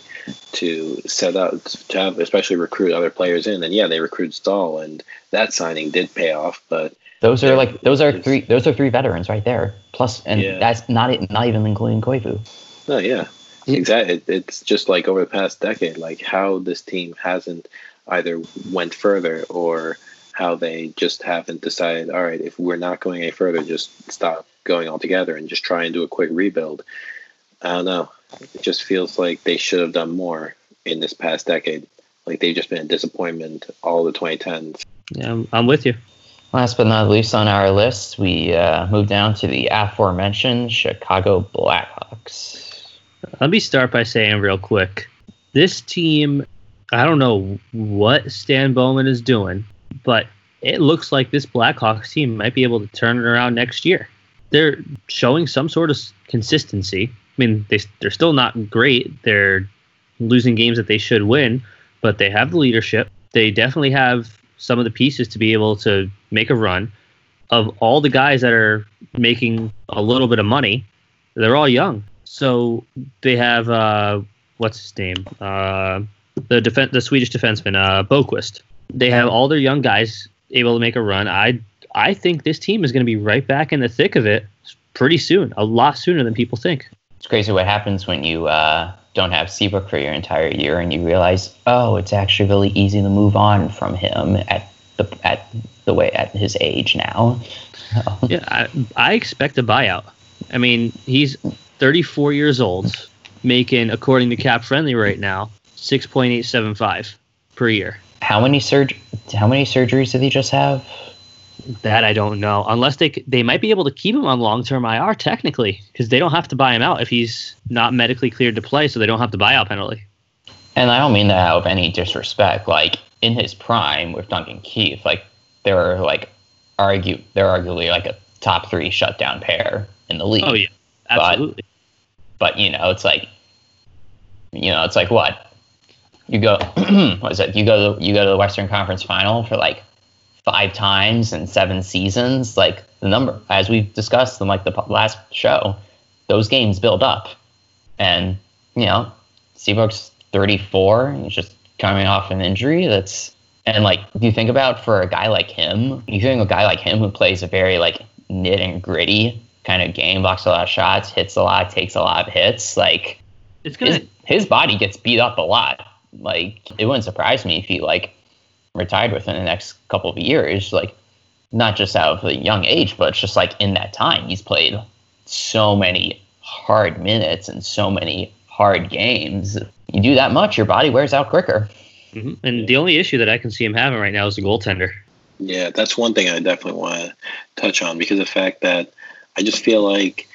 to set up to have, especially recruit other players in. And yeah, they recruited Staal, and that signing did pay off, but those are like those are three those are three veterans right there. Plus, and yeah. that's not it, not even including Koivu. No, yeah, exactly. It's just like over the past decade, like how this team hasn't either went further or how they just haven't decided. All right, if we're not going any further, just stop going altogether and just try and do a quick rebuild. I don't know. It just feels like they should have done more in this past decade. Like they've just been a disappointment all the 2010s. Yeah, I'm, I'm with you. Last but not least on our list, we uh, move down to the aforementioned Chicago Blackhawks. Let me start by saying real quick this team, I don't know what Stan Bowman is doing, but it looks like this Blackhawks team might be able to turn it around next year. They're showing some sort of consistency. I mean, they they're still not great. They're losing games that they should win, but they have the leadership. They definitely have some of the pieces to be able to make a run. Of all the guys that are making a little bit of money, they're all young. So they have uh, what's his name? Uh, the defense, the Swedish defenseman, uh, Boqvist. They have all their young guys able to make a run. I I think this team is going to be right back in the thick of it pretty soon, a lot sooner than people think. It's crazy what happens when you uh, don't have Seabrook for your entire year and you realize, oh, it's actually really easy to move on from him at the at the way at his age now. yeah, I, I expect a buyout. I mean, he's 34 years old, making according to Cap Friendly right now 6.875 per year. How many surg- How many surgeries did he just have? That I don't know. Unless they they might be able to keep him on long term IR technically, because they don't have to buy him out if he's not medically cleared to play, so they don't have to buyout penalty. And I don't mean that out of any disrespect. Like in his prime with Duncan Keith, like they were like argue they're arguably like a top three shutdown pair in the league. Oh yeah, absolutely. But, but you know, it's like you know, it's like what you go. what is it? You go to you go to the Western Conference Final for like five times in seven seasons, like the number, as we've discussed in like the last show, those games build up. And, you know, Seabrook's 34, he's just coming off an injury. That's, and like, you think about for a guy like him, you think a guy like him who plays a very like knit and gritty kind of game, blocks a lot of shots, hits a lot, takes a lot of hits, like, it's gonna, his, his body gets beat up a lot. Like, it wouldn't surprise me if he like retired within the next couple of years. Like, not just out of a young age, but just like in that time, he's played so many hard minutes and so many hard games. You do that much, your body wears out quicker. Mm-hmm. And the only issue that I can see him having right now is the goaltender. Yeah, that's one thing I definitely want to touch on because the fact that I just feel like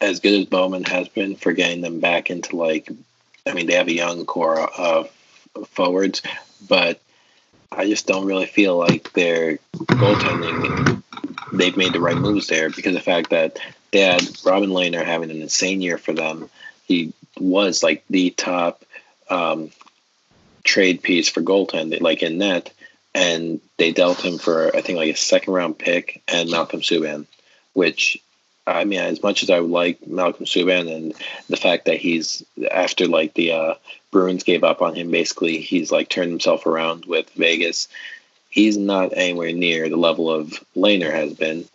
as good as Bowman has been for getting them back into like, I mean, they have a young core of forwards, but I just don't really feel like their goaltending. They've made the right moves there because the fact that they had Robin Lehner having an insane year for them. He was like the top um, trade piece for goaltending, like in net, and they dealt him for I think like a second round pick and Malcolm Subban, which I mean, as much as I would like Malcolm Subban and the fact that he's after like the uh, Bruins gave up on him, basically he's like turned himself around with Vegas. He's not anywhere near the level of Lehner has been.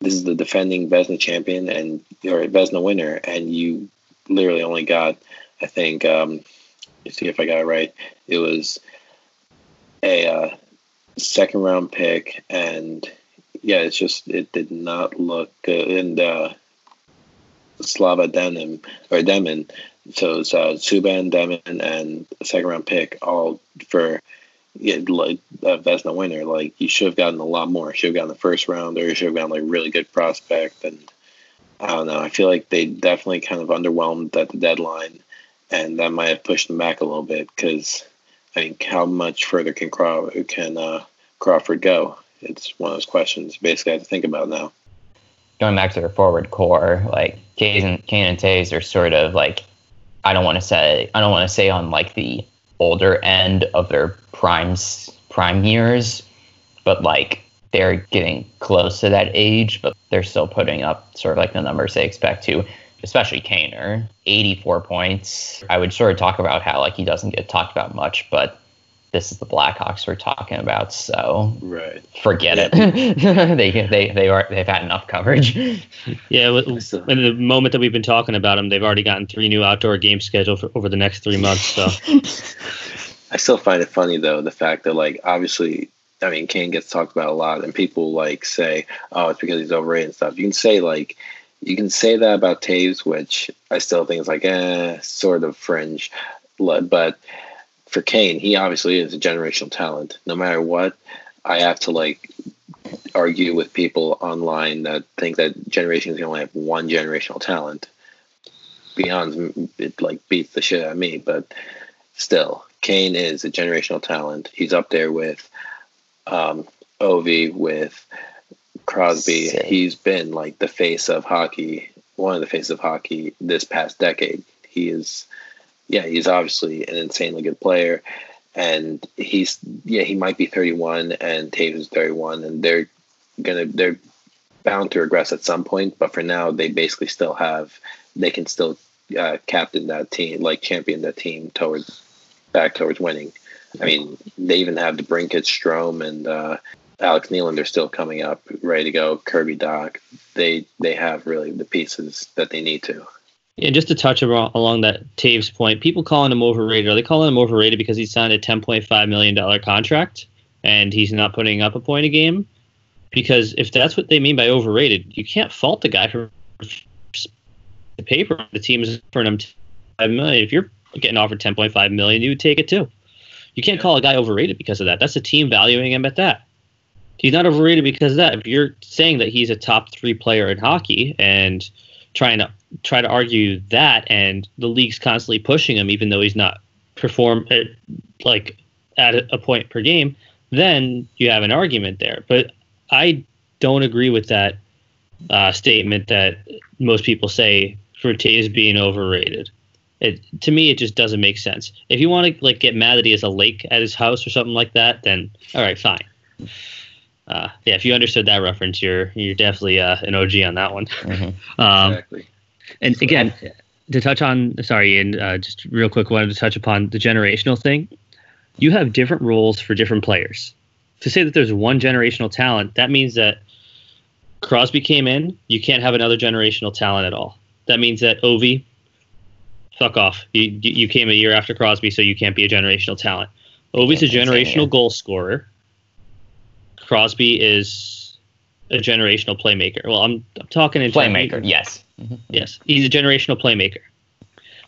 This is the defending Vezina champion and or Vezina winner, and you literally only got, I think, um, let's see if I got it right. It was a uh, second round pick and yeah, it's just it did not look good. And uh, Slava Denim or Demon, so it's uh, Subban, Demon, and second round pick all for yeah, like a Vezina winner. Like you should have gotten a lot more. Should have gotten the first round, or should have gotten like really good prospect. And I don't know. I feel like they definitely kind of underwhelmed at the deadline, and that might have pushed them back a little bit. Because I mean, how much further can can uh, Crawford go? It's one of those questions basically I have to think about now. Going back to their forward core, like Kane and Kane and Toews are sort of like I don't want to say I don't want to say on like the older end of their primes prime years, but like they're getting close to that age, but they're still putting up sort of like the numbers they expect to, especially Kaner, 84 points. I would sort of talk about how like he doesn't get talked about much, but this is the Blackhawks we're talking about, so right. forget yeah. it. they they they are they've had enough coverage. Yeah, in the moment that we've been talking about them, they've already gotten three new outdoor games scheduled for over the next three months. So I still find it funny though the fact that like obviously. I mean, Kane gets talked about a lot, and people like say, "Oh, it's because he's overrated and stuff." You can say like, you can say that about Toews, which I still think is like, eh, sort of fringe, but for Kane, he obviously is a generational talent. No matter what, I have to like argue with people online that think that generations can only have one generational talent. Beyond it like beats the shit out of me, but still, Kane is a generational talent. He's up there with um, Ovi, with Crosby. He's been like the face of hockey one of the faces of hockey this past decade. He is, yeah, he's obviously an insanely good player, and he's yeah he might be 31 and Toews is 31, and they're gonna they're bound to regress at some point. But for now, they basically still have they can still uh, captain that team, like champion that team towards back towards winning. I mean, they even have DeBrincat, Strome, and uh, Alex Nylander still coming up, ready to go. Kirby Dach. They they have really the pieces that they need to. And just to touch along that Toews point, people calling him overrated. Are they calling him overrated because he signed a ten point five million dollar contract and he's not putting up a point a game? Because if that's what they mean by overrated, you can't fault the guy for the paper. The team is offering him five million. If you're getting offered 10.5 million, you would take it too. You can't call a guy overrated because of that. That's the team valuing him at that. He's not overrated because of that. If you're saying that he's a top three player in hockey and trying to try to argue that, and the league's constantly pushing him, even though he's not perform at, like at a point per game, then you have an argument there. But I don't agree with that uh, statement that most people say for Toews being overrated. It, to me, it just doesn't make sense. If you want to like get mad that he has a lake at his house or something like that, then all right, fine. Uh, yeah, if you understood that reference, you're you're definitely uh, an OG on that one. Mm-hmm. um, exactly. And again, to touch on, sorry, and uh, just real quick, wanted to touch upon the generational thing. You have different roles for different players. To say that there's one generational talent, that means that Crosby came in, you can't have another generational talent at all. That means that Ovi, fuck off. You you came a year after Crosby, so you can't be a generational talent. Ovi's a generational goal scorer. Crosby is a generational playmaker. Well, I'm I'm talking in playmaker. Yes. Mm-hmm. Yes, he's a generational playmaker.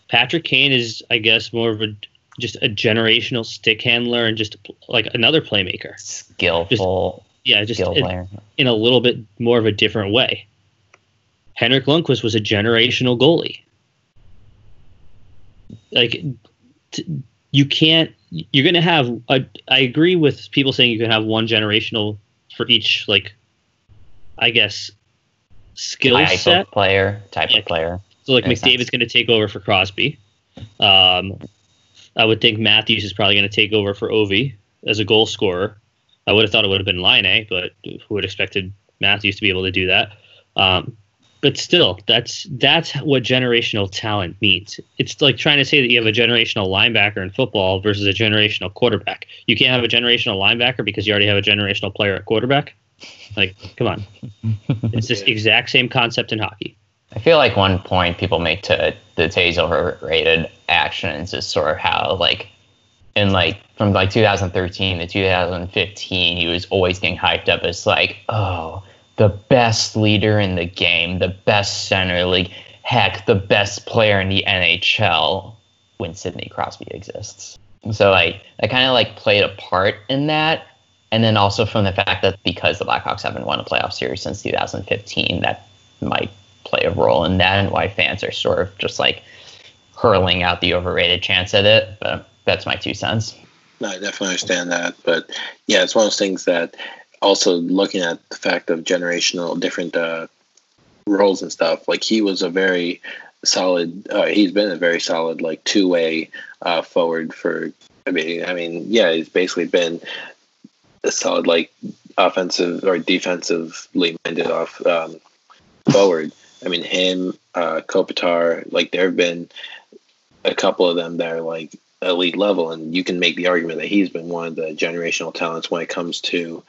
Patrick Kane is, I guess, more of a just a generational stick handler and just like another playmaker. Skillful. Just, yeah, just in, in a little bit more of a different way. Henrik Lundqvist was a generational goalie. Like, t- you can't. You're going to have. A, I agree with people saying you can have one generational for each, like, I guess, skill type set player type yeah. of player. So, like, McDavid's going to take over for Crosby. Um, I would think Matthews is probably going to take over for Ovi as a goal scorer. I would have thought it would have been Laine, but who would have expected Matthews to be able to do that? Um, but still, that's that's what generational talent means. It's like trying to say that you have a generational linebacker in football versus a generational quarterback. You can't have a generational linebacker because you already have a generational player at quarterback. Like, come on, it's this exact same concept in hockey. I feel like one point people make to the Toews overrated actions is sort of how like in like from like 2013 to 2015 he was always getting hyped up as like oh the best leader in the game, the best center league, heck, the best player in the NHL when Sidney Crosby exists. So like I kind of like played a part in that, and then also from the fact that because the Blackhawks haven't won a playoff series since 2015, that might play a role in that, and why fans are sort of just like hurling out the overrated chance at it. But that's my two cents. No, I definitely understand that, but yeah, it's one of those things that also looking at the fact of generational different uh, roles and stuff. Like he was a very solid. Uh, he's been a very solid like two way uh, forward for. I mean, I mean, yeah, he's basically been a solid like offensive or defensively minded off um, forward. I mean, him, uh, Kopitar, like there have been a couple of them that are like elite level, and you can make the argument that he's been one of the generational talents when it comes to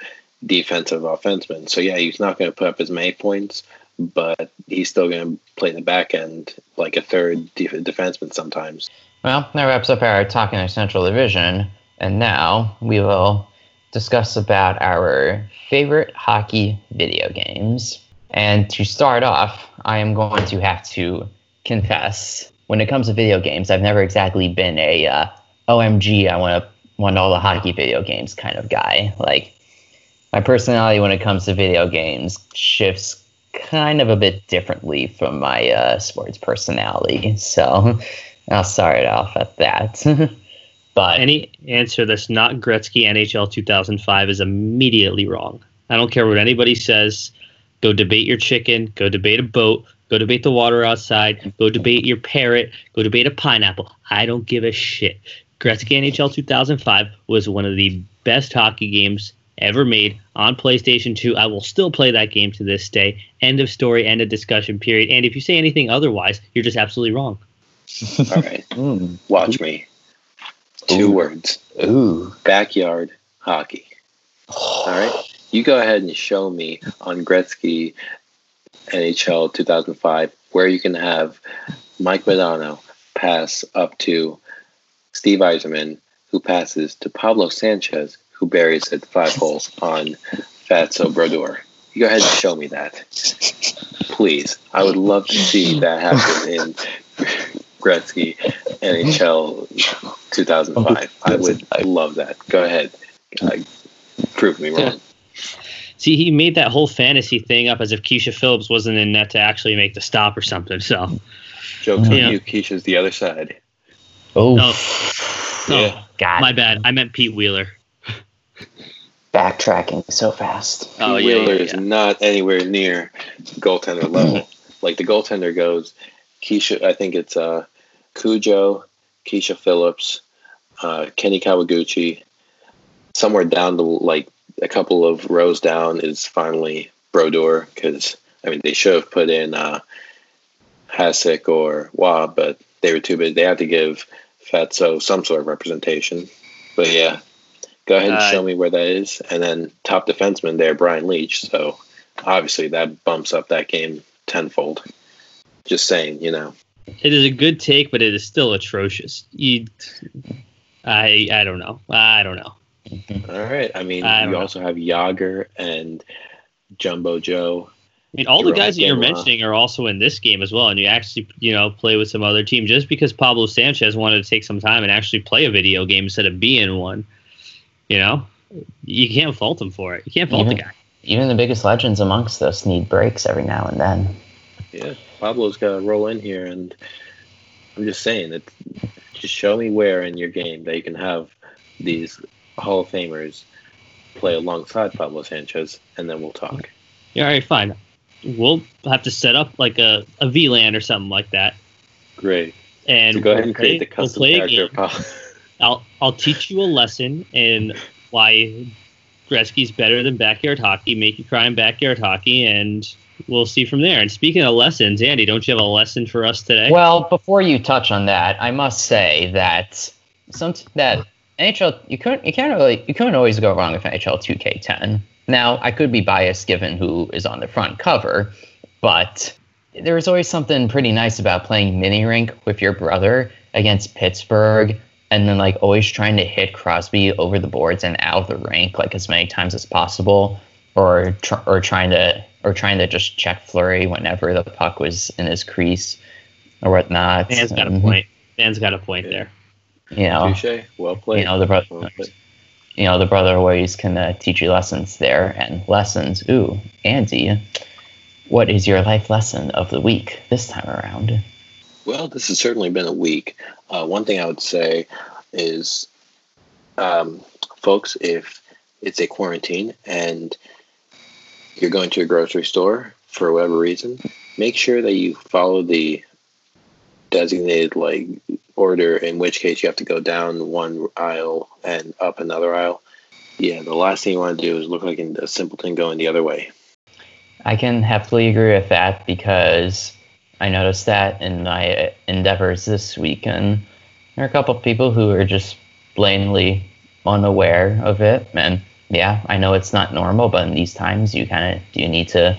defensive offenseman. So yeah, he's not going to put up as many points, but he's still going to play in the back end like a third def- defenseman sometimes. Well, that wraps up our talk in our Central Division, and now we will discuss about our favorite hockey video games. And to start off, I am going to have to confess, when it comes to video games, I've never exactly been a uh, OMG, I want to want all the hockey video games kind of guy. Like my personality when it comes to video games shifts kind of a bit differently from my uh, sports personality. So I'll start it off at that. but any answer that's not Gretzky NHL 2005 is immediately wrong. I don't care what anybody says. Go debate your chicken. Go debate a boat. Go debate the water outside. Go debate your parrot. Go debate a pineapple. I don't give a shit. Gretzky NHL 2005 was one of the best hockey games ever made on PlayStation 2. I will still play that game to this day. End of story, end of discussion, period. And if you say anything otherwise, you're just absolutely wrong. All right. mm. Watch me. Two Ooh. words. Ooh. Backyard hockey. All right. You go ahead and show me on Gretzky NHL 2005 where you can have Mike Modano pass up to Steve Yzerman, who passes to Pablo Sanchez, who buries at five holes on Fatso Brodeur. You go ahead and show me that. Please. I would love to see that happen in Gretzky NHL 2005. I would I love that. Go ahead. Uh, prove me wrong. See, he made that whole fantasy thing up as if Kiesha Phillips wasn't in net to actually make the stop or something. So, jokes on you. Kiesha's the other side. Oh, no. Oh, God. My bad. I meant Pete Wheeler. Backtracking so fast. Oh, yeah, Wheeler yeah, yeah. is not anywhere near goaltender level. like the goaltender goes, Kiesha. I think it's uh, Cujo, Kiesha Phillips, uh, Kenny Kawaguchi. Somewhere down the like a couple of rows down is finally Brodeur because I mean they should have put in uh, Hasek or Wah, but they were too big. They had to give Fatso some sort of representation. But yeah, go ahead and uh, show me where that is. And then top defenseman there, Brian Leetch. So obviously that bumps up that game tenfold. Just saying, you know. It is a good take, but it is still atrocious. You, I, I don't know. I don't know. All right. I mean, I you know. also have Jagr and Jumbo Joe I mean, all the guys that you're mentioning are also in this game as well, and you actually, you know, play with some other team. Just because Pablo Sanchez wanted to take some time and actually play a video game instead of be in one, you know, you can't fault him for it. You can't fault even, the guy. Even the biggest legends amongst us need breaks every now and then. Yeah, Pablo's got to roll in here, and I'm just saying that. Just show me where in your game that you can have these Hall of Famers play alongside Pablo Sanchez, and then we'll talk. Yeah, all right, fine we'll have to set up like a, a VLAN or something like that. Great. And so go ahead and create the custom we'll character. I'll I'll teach you a lesson in why Gretzky's better than backyard hockey. Make you cry in backyard hockey, and we'll see from there. And speaking of lessons, Andy, don't you have a lesson for us today? Well, before you touch on that, I must say that some that NHL you couldn't you can't really you couldn't always go wrong with NHL 2K10. Now, I could be biased given who is on the front cover, but there is always something pretty nice about playing mini rink with your brother against Pittsburgh and then like always trying to hit Crosby over the boards and out of the rink like as many times as possible or tr- or trying to or trying to just check Fleury whenever the puck was in his crease or whatnot. Dan's got a point. Dan's got a point there. You know, Touché. Well played. You know the brother. Well you know, the brother always can uh, teach you lessons there and lessons. Ooh, Andy, what is your life lesson of the week this time around? Well, this has certainly been a week. Uh, one thing I would say is, um, folks, if it's a quarantine and you're going to a grocery store for whatever reason, make sure that you follow the designated like order, in which case you have to go down one aisle and up another aisle. Yeah, the last thing you want to do is look like a simpleton going the other way. I can happily agree with that because I noticed that in my endeavors this week, and there are a couple of people who are just blatantly unaware of it. And yeah, I know it's not normal, but in these times, you kind of you need to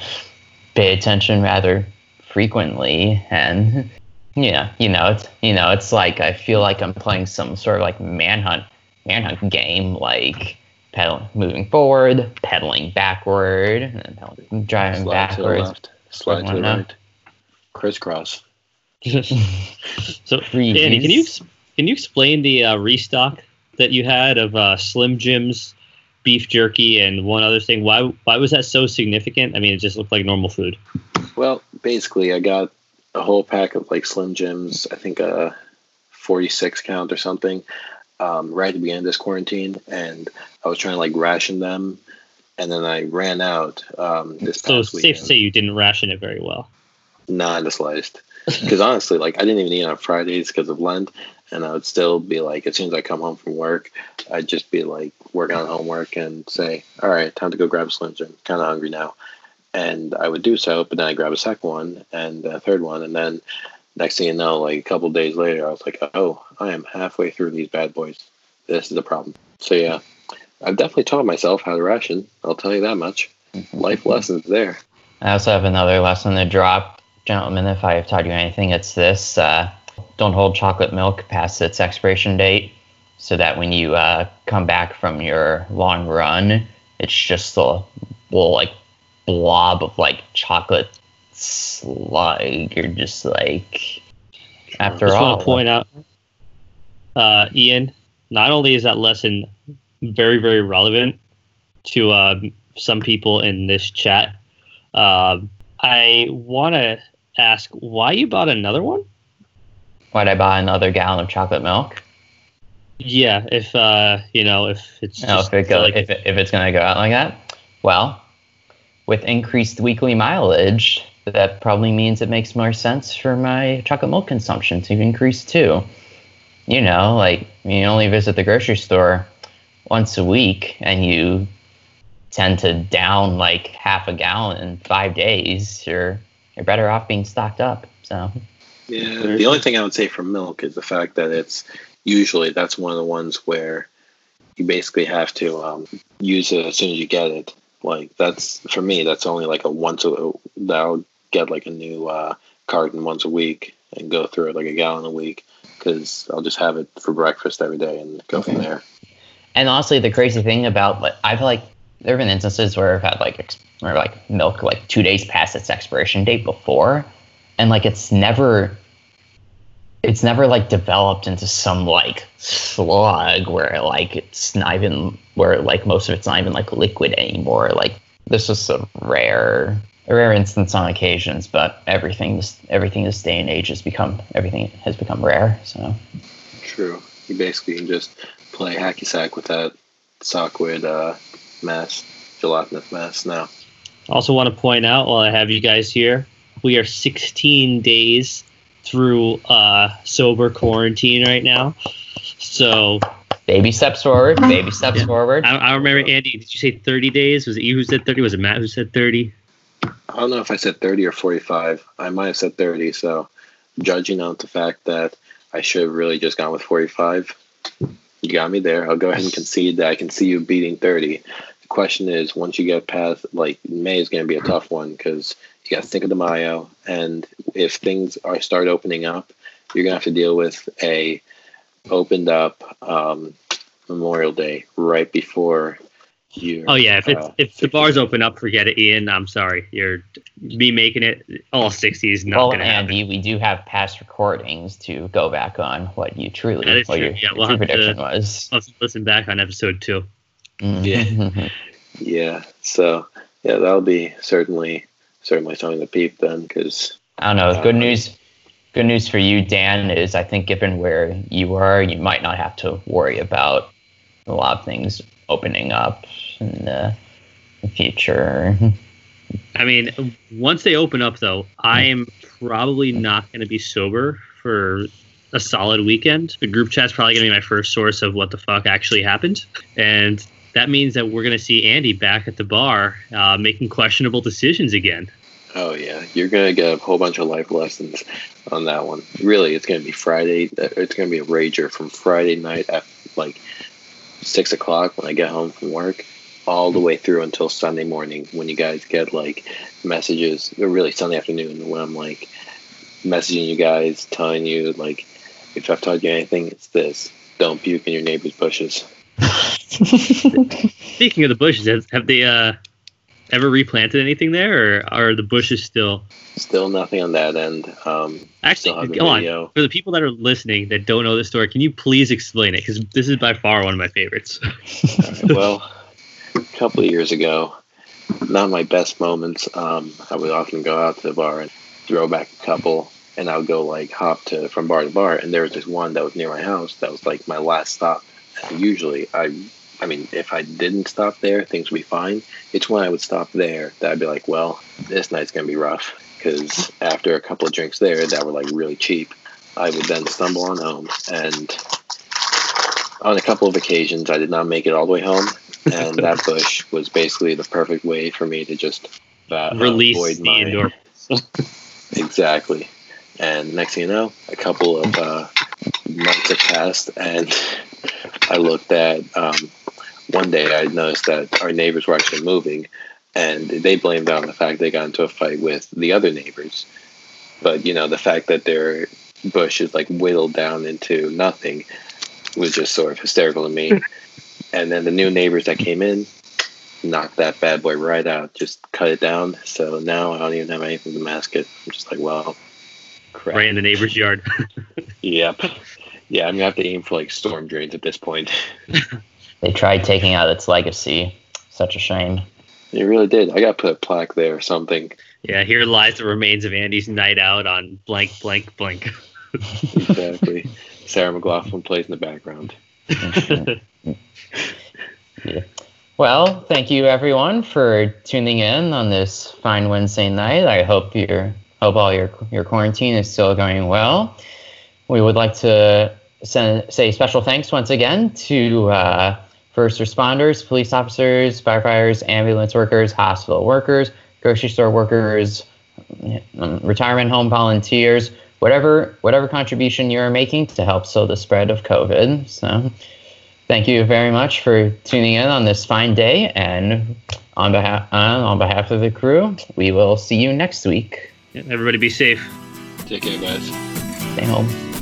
pay attention rather frequently and yeah, you know, it's you know, it's like I feel like I'm playing some sort of like manhunt manhunt game, like pedal moving forward, pedaling backward, and then driving Slide backwards. To left. Slide to the right. Crisscross. so, Danny, can you can you explain the uh, restock that you had of uh, Slim Jim's beef jerky and one other thing? Why why was that so significant? I mean, it just looked like normal food. Well, basically, I got a whole pack of like Slim Jims. I think a 46 count or something. Um, right at the beginning of this quarantine, and I was trying to like ration them and then I ran out um, this So it's safe to say you didn't ration it very well. Not the slightest. Because honestly, like I didn't even eat on Fridays because of Lent, and I would still be like, as soon as I come home from work, I'd just be like working on homework and say, "All right, time to go grab a Slim Jim. Kind of hungry now," and I would do so. But then I grab a second one and a third one, and then next thing you know, like a couple days later, I was like, "Oh, I am halfway through these bad boys. This is a problem." So yeah, I've definitely taught myself how to ration. I'll tell you that much. Mm-hmm. Life lessons there. I also have another lesson to drop, gentlemen. If I have taught you anything, it's this: uh, don't hold chocolate milk past its expiration date, so that when you uh, come back from your long run, it's just a little like blob of like chocolate slug. You're just like, after just all, want to point out, uh, Ian. Not only is that lesson very, very relevant to uh, some people in this chat, uh, I want to ask why you bought another one. why'd I buy another gallon of chocolate milk? Yeah, if uh, you know, if it's No, just if it go, like, if, it, if it's going to go out like that, well, with increased weekly mileage, that probably means it makes more sense for my chocolate milk consumption to increase too. You know, like you only visit the grocery store once a week, and you tend to down like half a gallon in five days. You're you're better off being stocked up. So Yeah, the only thing I would say for milk is the fact that it's usually that's one of the ones where you basically have to um, use it as soon as you get it. Like that's for me, that's only like a once a that I'll get like a new uh, carton once a week and go through it like a gallon a week because I'll just have it for breakfast every day and go from there. And honestly, the crazy thing about like I've like there have been instances where I've had like or like milk like two days past its expiration date before, and like it's never it's never like developed into some like slug where like it's not even where like most of it's not even like liquid anymore. Like this is a rare a rare instance on occasions, but everything this everything this day and age has become everything has become rare. So True. You basically can just play hacky sack with that sockwood uh, mass, gelatinous mass now. Also, want to point out while I have you guys here, we are 16 days through uh, sober quarantine right now. So baby steps forward, baby steps Yeah. forward. I, I remember Andy. Did you say 30 days? Was it you who said 30? Was it Matt who said 30? I don't know if I said 30 or 45. I might have said 30. So, judging on the fact that I should have really just gone with 45, you got me there. I'll go ahead and concede that I can see you beating 30. The question is, once you get past, like, May is going to be a tough one because you got to think of the Mayo. And if things are start opening up, you're going to have to deal with a opened up um, Memorial Day right before you. Oh yeah, if it's uh, if the bars open up, forget it, Ian. I'm sorry. You're me making it all 60 is not well, gonna happen. Andy, we do have past recordings to go back on what you truly, That is what true. your, Yeah, we'll true have to- prediction was. Let's listen back on episode two. Mhm. Yeah. So yeah, that'll be certainly certainly something to peep then because I don't know. Uh, Good news. Good news for you, Dan, is I think given where you are, you might not have to worry about a lot of things opening up in the future. I mean, once they open up, though, I am probably not going to be sober for a solid weekend. The group chat's probably going to be my first source of what the fuck actually happened, and that means that we're going to see Andy back at the bar uh, making questionable decisions again. oh yeah, you're gonna get a whole bunch of life lessons on that one. Really, it's gonna be Friday. uh, It's gonna be a rager from Friday night at like six o'clock when I get home from work. All the way through until Sunday morning when you guys get like messages, or really Sunday afternoon when I'm like messaging you guys, telling you like if I've taught you anything, it's this: don't puke in your neighbor's bushes. Speaking of the bushes, have, have they uh, ever replanted anything there, or are the bushes still? Still nothing on that end. Um, Actually, have the come on. For the people that are listening that don't know the story, can you please explain it? Because this is by far one of my favorites. well, a couple of years ago, not my best moments. Um, I would often go out to the bar and throw back a couple, and I would go like hop to from bar to bar. And there was this one that was near my house that was like my last stop. And usually, I I mean, if I didn't stop there, things would be fine. It's when I would stop there that I'd be like, well, this night's gonna be rough because after a couple of drinks there that were like really cheap, I would then stumble on home and on a couple of occasions I did not make it all the way home, and that bush was basically the perfect way for me to just uh, release avoid the my, exactly. And next thing you know, a couple of uh, months have passed, and I looked at um, one day. I noticed that our neighbors were actually moving, and they blamed on the fact they got into a fight with the other neighbors. But you know, the fact that their bush is like whittled down into nothing was just sort of hysterical to me. and then the new neighbors that came in knocked that bad boy right out, just cut it down. So now I don't even have anything to mask it. I'm just like, well, crap. Right in the neighbor's yard. yep. Yeah, I'm gonna have to aim for like storm drains at this point. they tried taking out its legacy. Such a shame. They really did. I got to put a plaque there or something. Yeah, here lies the remains of Andy's night out on blank, blank, blank. exactly. Sarah McLachlan plays in the background. yeah. Well, thank you everyone for tuning in on this fine Wednesday night. I hope your hope all your your quarantine is still going well. We would like to send, say special thanks once again to uh, first responders, police officers, firefighters, ambulance workers, hospital workers, grocery store workers, retirement home volunteers, whatever whatever contribution you're making to help slow the spread of COVID. So thank you very much for tuning in on this fine day. And on behalf uh, on behalf of the crew, we will see you next week. everybody be safe. Take care, guys. Stay home.